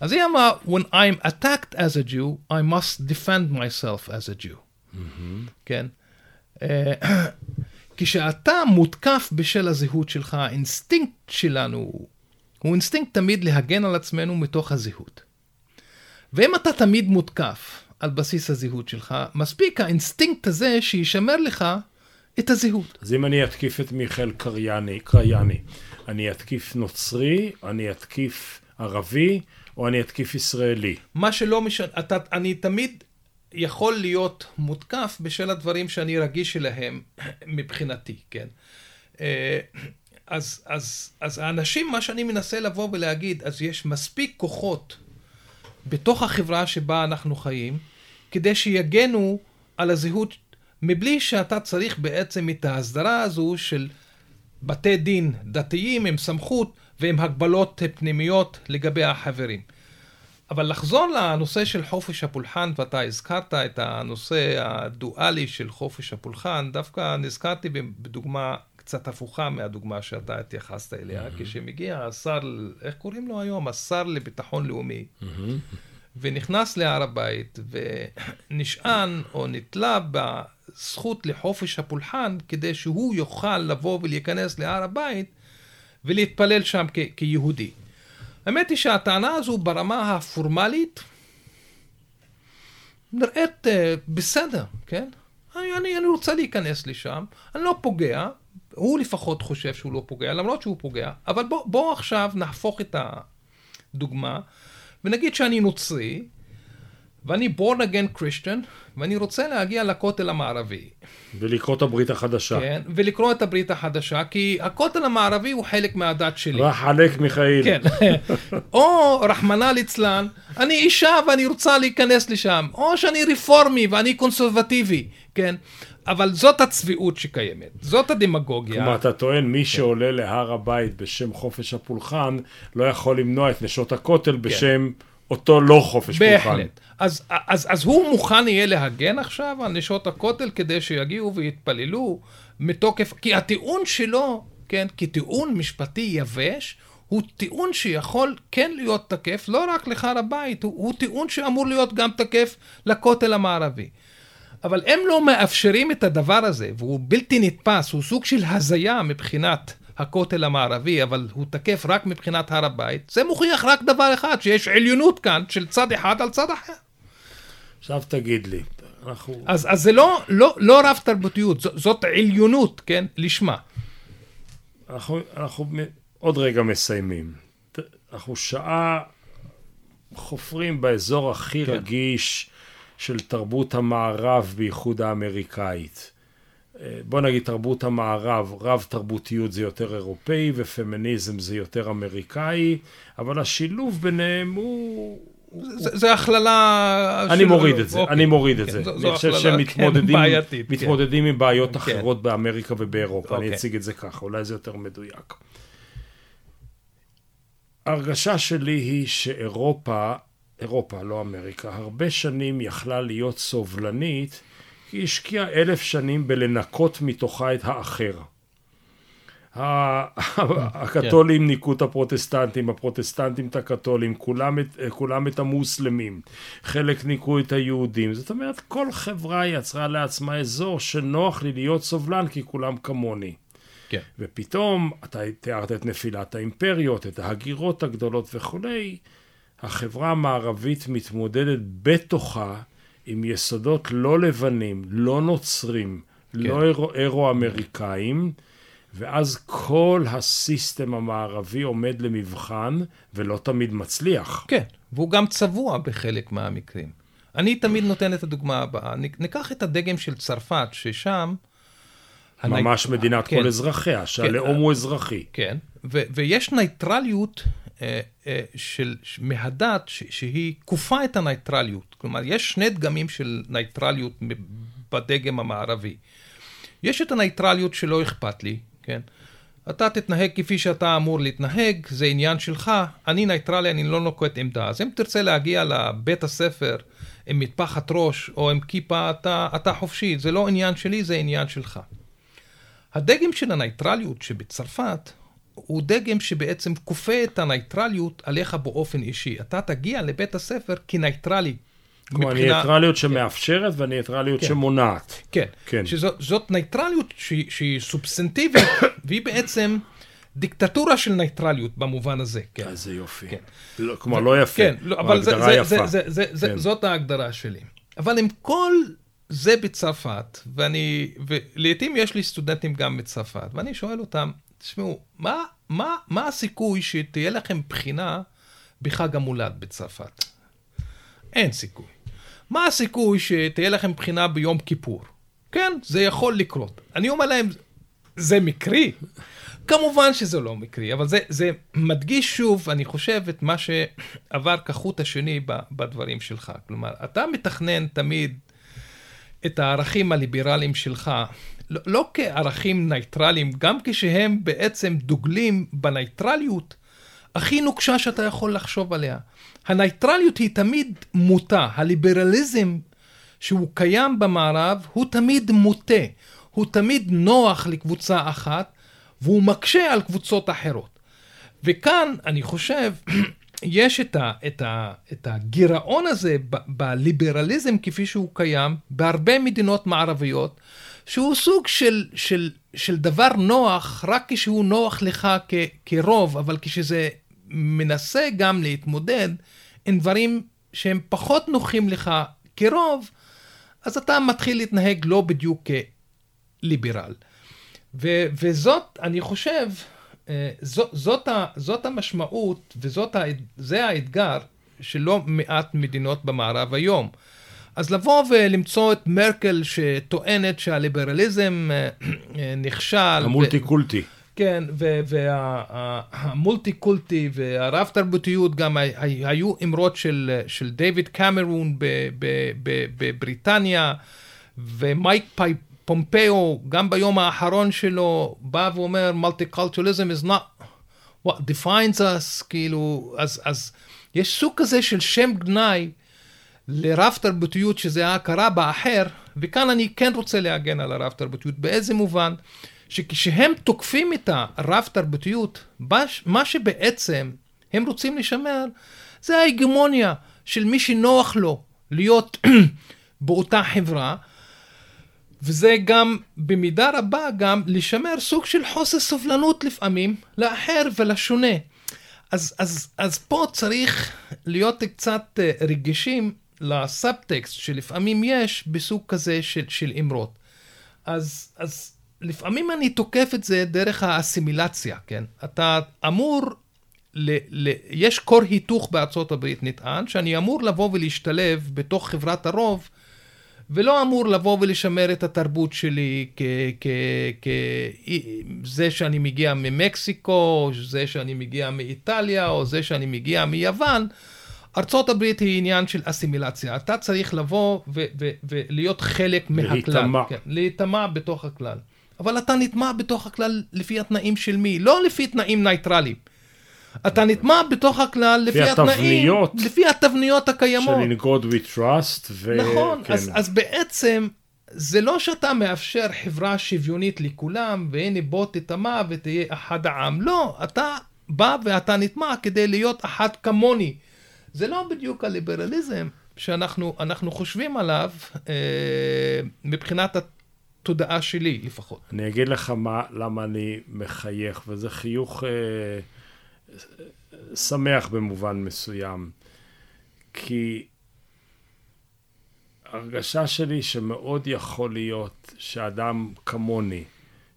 אז היא אמרה, when I'm attacked as a Jew, I must defend myself as a Jew. כן? אה, כשאתה מותקף בשל הזהות שלך, האינסטינקט שלנו הוא אינסטינקט תמיד להגן על עצמנו מתוך הזהות. ואם אתה תמיד מותקף על בסיס הזהות שלך, מספיק האינסטינקט הזה שישמר לך את הזהות. אז אם אני אתקיף את מיכאל קרייני, קרייני, אני אתקיף נוצרי, אני אתקיף ערבי, או אני אתקיף ישראלי. מה שלא משנה, אני תמיד יכול להיות מותקף בשל הדברים שאני רגיש אליהם מבחינתי, כן? אה, אז, אז, אז האנשים, מה שאני מנסה לבוא ולהגיד, אז יש מספיק כוחות בתוך החברה שבה אנחנו חיים, כדי שיגנו על הזהות, מבלי שאתה צריך בעצם את ההסדרה הזו של בתי דין דתיים עם סמכות ועם הגבלות פנימיות לגבי החברים. אבל לחזור לנושא של חופש הפולחן, ואתה הזכרת את הנושא הדואלי של חופש הפולחן, דווקא נזכרתי בדוגמה קצת הפוכה מהדוגמה שאתה התייחסת אליה, mm-hmm. כשמגיע השר, איך קוראים לו היום? השר לביטחון לאומי, mm-hmm. ונכנס להר הבית ונשען או נתלה בזכות לחופש הפולחן, כדי שהוא יוכל לבוא ולהיכנס להר הבית ולהתפלל שם כ- כיהודי. האמת היא שהטענה הזו ברמה הפורמלית נראית uh, בסדר, כן? אני, אני, רוצה להיכנס לשם, אני לא פוגע, הוא לפחות חושב שהוא לא פוגע, למרות שהוא פוגע, אבל בוא, בוא עכשיו נהפוך את הדוגמה, ונגיד שאני נוצרי, ואני born again Christian, ואני רוצה להגיע לכותל המערבי. ולקרוא את הברית החדשה. כן, ולקרוא את הברית החדשה, כי הכותל המערבי הוא חלק מהדת שלי. רחלק מיכאל. כן. או, רחמנא ליצלן, אני אישה ואני רוצה להיכנס לשם. או שאני רפורמי ואני קונסרבטיבי, כן. אבל זאת הצביעות שקיימת, זאת הדמגוגיה. כלומר, אתה טוען, מי כן. שעולה להר הבית בשם חופש הפולחן, לא יכול למנוע את נשות הכותל כן. אותו לא חופש. פולחן. בהחלט. אז, אז, אז הוא מוכן יהיה להגן עכשיו על נשות הכותל כדי שיגיעו ויתפללו מתוקף, כי הטיעון שלו, כן, כטיעון משפטי יבש, הוא טיעון שיכול כן להיות תקף לא רק לחר הבית, הוא, הוא טיעון שאמור להיות גם תקף לכותל המערבי. אבל הם לא מאפשרים את הדבר הזה, והוא בלתי נתפס, הוא סוג של הזיה מבחינת הכותל המערבי, אבל הוא תקף רק מבחינת הר הבית, זה מוכיח רק דבר אחד, שיש עליונות כאן של צד אחד על צד אחר. עכשיו תגיד לי, אנחנו... אז, אז זה לא, לא, לא רב תרבותיות, זאת, זאת עליונות, כן? לשמה. אנחנו, אנחנו עוד רגע מסיימים. אנחנו שעה חופרים באזור הכי כן. רגיש של תרבות המערב, בייחוד האמריקאית. בוא נגיד תרבות המערב, רב תרבותיות זה יותר אירופאי ופמיניזם זה יותר אמריקאי, אבל השילוב ביניהם הוא... זה הכללה... אני מוריד את זה, אני אוקיי. מוריד את כן, זה. אני חושב שהם מתמודדים כן. עם בעיות כן. אחרות באמריקה ובאירופה, אני אוקיי. אציג את זה ככה, אולי זה יותר מדויק. ההרגשה שלי היא שאירופה, אירופה, לא אמריקה, הרבה שנים יכלה להיות סובלנית, היא השקיעה אלף שנים בלנקות מתוכה את האחר. הקתולים ניקו את הפרוטסטנטים, הפרוטסטנטים את הקתולים, כולם את, כולם את המוסלמים, חלק ניקו את היהודים. זאת אומרת, כל חברה יצרה לעצמה אזור שנוח לי להיות סובלן כי כולם כמוני. כן. ופתאום, אתה תיארת את נפילת האימפריות, את ההגירות הגדולות וכולי, החברה המערבית מתמודדת בתוכה עם יסודות לא לבנים, לא נוצרים, כן. לא אירו-אמריקאים. ואז כל הסיסטם המערבי עומד למבחן, ולא תמיד מצליח. כן, והוא גם צבוע בחלק מהמקרים. אני תמיד נותן את הדוגמה הבאה. ניקח את הדגם של צרפת, ששם... ממש הני... מדינת כן, כל אזרחיה. שהלאום כן, הוא אזרחי. כן, ו- ויש נייטרליות אה, אה, של, מהדת ש- שהיא כופה את הנייטרליות. כלומר, יש שני דגמים של נייטרליות בדגם המערבי. יש את הנייטרליות שלא אכפת לי, כן? אתה תתנהג כפי שאתה אמור להתנהג, זה עניין שלך, אני נייטרלי, אני לא נוקט עמדה. אז אם תרצה להגיע לבית הספר עם מטפחת ראש או עם כיפה, אתה, אתה חופשי, זה לא עניין שלי, זה עניין שלך. הדגם של הנייטרליות שבצרפת הוא דגם שבעצם כופה את הנייטרליות עליך באופן אישי. אתה תגיע לבית הספר כנייטרלי. כלומר, מבחינה... ניטרליות שמאפשרת כן. וניטרליות כן. שמונעת. כן, כן. שזאת ניטרליות שהיא, שהיא סובסנטיבית, והיא בעצם דיקטטורה של ניטרליות במובן הזה. כן. איזה יופי. כן. לא, כלומר, לא יפה. כן, לא, אבל זה, זה, יפה. זה, זה, זה, כן. זאת ההגדרה שלי. אבל עם כל זה בצרפת, ואני, ולעיתים יש לי סטודנטים גם בצרפת, ואני שואל אותם, תשמעו, מה, מה, מה הסיכוי שתהיה לכם בחינה בחג המולד בצרפת? אין סיכוי. מה הסיכוי שתהיה לכם בחינה ביום כיפור? כן, זה יכול לקרות. אני אומר להם, זה מקרי? כמובן שזה לא מקרי, אבל זה, זה מדגיש שוב, אני חושב, את מה שעבר כחוט השני בדברים שלך. כלומר, אתה מתכנן תמיד את הערכים הליברליים שלך, לא, לא כערכים נייטרליים, גם כשהם בעצם דוגלים בנייטרליות הכי נוקשה שאתה יכול לחשוב עליה. הנייטרליות היא תמיד מוטה, הליברליזם שהוא קיים במערב הוא תמיד מוטה, הוא תמיד נוח לקבוצה אחת והוא מקשה על קבוצות אחרות. וכאן אני חושב יש את, ה, את, ה, את הגירעון הזה בליברליזם כפי שהוא קיים בהרבה מדינות מערביות, שהוא סוג של, של, של דבר נוח רק כשהוא נוח לך כ, כרוב, אבל כשזה מנסה גם להתמודד עם דברים שהם פחות נוחים לך כרוב, אז אתה מתחיל להתנהג לא בדיוק כליברל. ו, וזאת, אני חושב, אה, זאת, זאת, זאת המשמעות וזה האתגר של לא מעט מדינות במערב היום. אז לבוא ולמצוא את מרקל שטוענת שהליברליזם אה, אה, נכשל. המולטי קולטי. כן, והמולטי קולטי והרב תרבותיות גם היו אמרות של, דיוויד קמרון בבריטניה, ומייק פומפאו, גם ביום האחרון שלו, בא ואומר, multiculturalism is not what defines us, כאילו, אז, אז יש סוג כזה של שם גנאי לרב תרבותיות שזה ההכרה באחר, וכאן אני כן רוצה להגן על הרב תרבותיות. באיזה מובן? שכשהם תוקפים את הרב תרבותיות, מה שבעצם הם רוצים לשמר, זה ההגמוניה של מי שנוח לו להיות באותה חברה. וזה גם במידה רבה גם לשמר סוג של חוסר סובלנות לפעמים לאחר ולשונה. אז, אז, אז פה צריך להיות קצת אה, רגישים לסאבטקסט שלפעמים יש בסוג כזה של, של אמרות. אז, אז לפעמים אני תוקף את זה דרך האסימילציה, כן? אתה אמור, ל, ל, יש כור היתוך בארצות הברית נטען, שאני אמור לבוא ולהשתלב בתוך חברת הרוב ולא אמור לבוא ולשמר את התרבות שלי כזה שאני מגיע ממקסיקו, או זה שאני מגיע מאיטליה, או זה שאני מגיע מיוון. ארצות הברית היא עניין של אסימילציה. אתה צריך לבוא ולהיות חלק מהכלל. להיטמע. כן, להיטמע בתוך הכלל. אבל אתה נטמע בתוך הכלל לפי התנאים של מי? לא לפי תנאים נייטרליים. אתה נטמע בתוך הכלל לפי התנאים, לפי התבניות הקיימות. של in God we trust. ו... נכון, כן. אז, אז בעצם זה לא שאתה מאפשר חברה שוויונית לכולם, והנה בוא תטמע ותהיה אחד העם. לא, אתה בא ואתה נטמע כדי להיות אחד כמוני. זה לא בדיוק הליברליזם שאנחנו חושבים עליו אה, מבחינת התודעה שלי לפחות. אני אגיד לך מה, למה אני מחייך, וזה חיוך... אה... שמח במובן מסוים, כי הרגשה שלי שמאוד יכול להיות שאדם כמוני,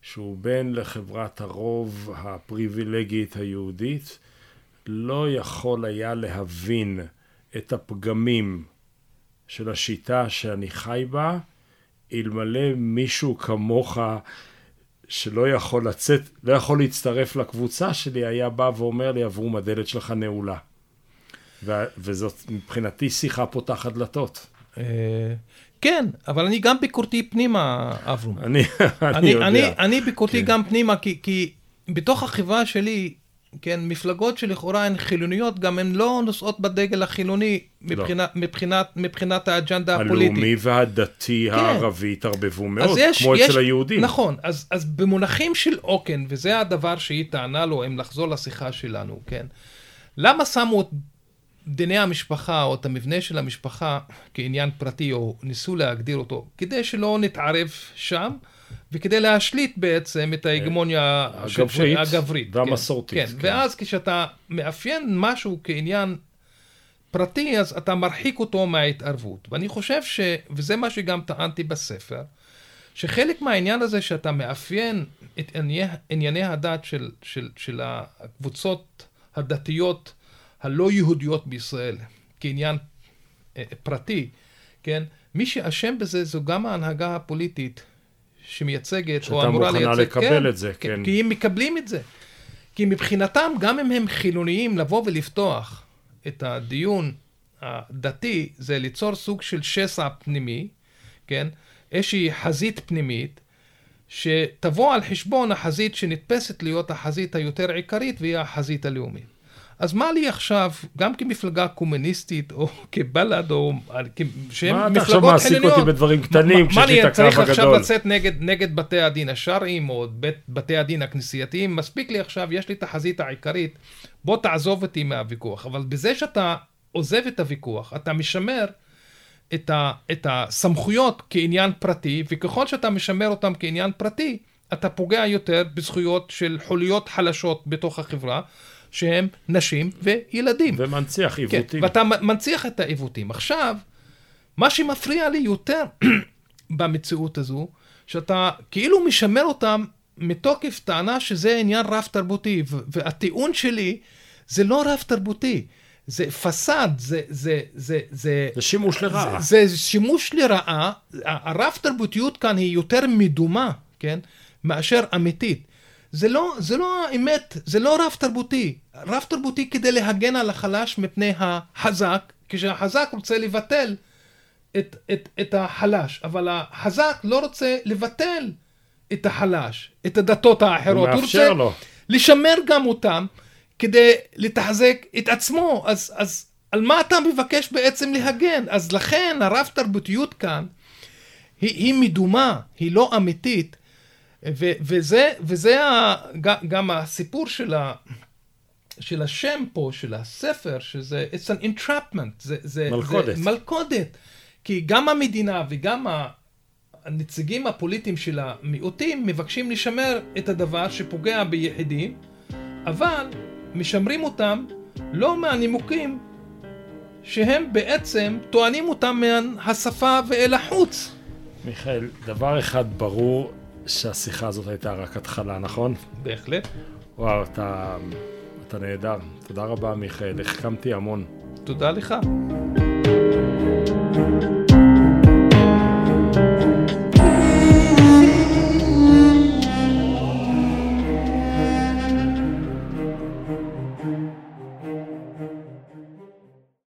שהוא בן לחברת הרוב הפריבילגית היהודית, לא יכול היה להבין את הפגמים של השיטה שאני חי בה, אלמלא מישהו כמוך שלא יכול לצאת, לא יכול להצטרף לקבוצה שלי, היה בא ואומר לי, אברום, הדלת שלך נעולה. ו- וזאת מבחינתי שיחה פותחת דלתות. אה, כן, אבל אני גם ביקורתי פנימה, אברום. אני, אני יודע. אני, אני ביקורתי כן. גם פנימה, כי, כי בתוך החברה שלי, כן, מפלגות שלכאורה הן חילוניות, גם הן לא נושאות בדגל החילוני מבחינת, לא. מבחינת, מבחינת האג'נדה הפוליטית. הלאומי והדתי כן. הערבי התערבבו מאוד, יש, כמו יש, אצל היהודים. נכון, אז, אז במונחים של עוקן, וזה הדבר שהיא טענה לו, אם לחזור לשיחה שלנו, כן? למה שמו את דיני המשפחה או את המבנה של המשפחה כעניין פרטי, או ניסו להגדיר אותו, כדי שלא נתערב שם. וכדי להשליט בעצם את ההגמוניה הגברית, הגברית והמסורתית. כן, כן. כן, ואז כשאתה מאפיין משהו כעניין פרטי, אז אתה מרחיק אותו מההתערבות. ואני חושב ש... וזה מה שגם טענתי בספר, שחלק מהעניין הזה שאתה מאפיין את ענייני, ענייני הדת של, של, של הקבוצות הדתיות הלא יהודיות בישראל כעניין אה, פרטי, כן? מי שאשם בזה זו גם ההנהגה הפוליטית שמייצגת, או אמורה לייצג, שאתה מוכנה לקבל כן, את זה, כן. כי הם מקבלים את זה. כי מבחינתם, גם אם הם חילוניים, לבוא ולפתוח את הדיון הדתי, זה ליצור סוג של שסע פנימי, כן? איזושהי חזית פנימית, שתבוא על חשבון החזית שנתפסת להיות החזית היותר עיקרית, והיא החזית הלאומית. אז מה לי עכשיו, גם כמפלגה קומוניסטית, או כבל"ד, או שהם מפלגות חילוניות... מה אתה עכשיו מעסיק אותי בדברים קטנים, כשיש לי את הקו הגדול? מה אני צריך עכשיו לצאת נגד, נגד בתי הדין השרעיים, או בית, בתי הדין הכנסייתיים? מספיק לי עכשיו, יש לי את החזית העיקרית, בוא תעזוב אותי מהוויכוח. אבל בזה שאתה עוזב את הוויכוח, אתה משמר את, ה, את הסמכויות כעניין פרטי, וככל שאתה משמר אותם כעניין פרטי, אתה פוגע יותר בזכויות של חוליות חלשות בתוך החברה. שהם נשים וילדים. ומנציח כן, עיוותים. כן, ואתה מנציח את העיוותים. עכשיו, מה שמפריע לי יותר במציאות הזו, שאתה כאילו משמר אותם מתוקף טענה שזה עניין רב תרבותי, והטיעון שלי זה לא רב תרבותי. זה פסאד, זה, זה, זה, זה... זה שימוש לרעה. זה, זה שימוש לרעה. הרב תרבותיות כאן היא יותר מדומה, כן? מאשר אמיתית. זה לא, זה לא האמת, זה לא רב תרבותי. רב תרבותי כדי להגן על החלש מפני החזק, כשהחזק רוצה לבטל את, את, את החלש, אבל החזק לא רוצה לבטל את החלש, את הדתות האחרות. הוא מאפשר הוא לו. לשמר גם אותם כדי לתחזק את עצמו. אז, אז על מה אתה מבקש בעצם להגן? אז לכן הרב תרבותיות כאן היא, היא מדומה, היא לא אמיתית. ו, וזה, וזה ה, גם הסיפור של, ה, של השם פה, של הספר, שזה it's an entrapment, זה, זה, מלכודת. זה מלכודת. כי גם המדינה וגם הנציגים הפוליטיים של המיעוטים מבקשים לשמר את הדבר שפוגע ביחידים, אבל משמרים אותם לא מהנימוקים שהם בעצם טוענים אותם מהשפה ואל החוץ. מיכאל, דבר אחד ברור, שהשיחה הזאת הייתה רק התחלה, נכון? בהחלט. וואו, אתה, אתה נהדר. תודה רבה, מיכאל. החכמתי המון. תודה לך. thank you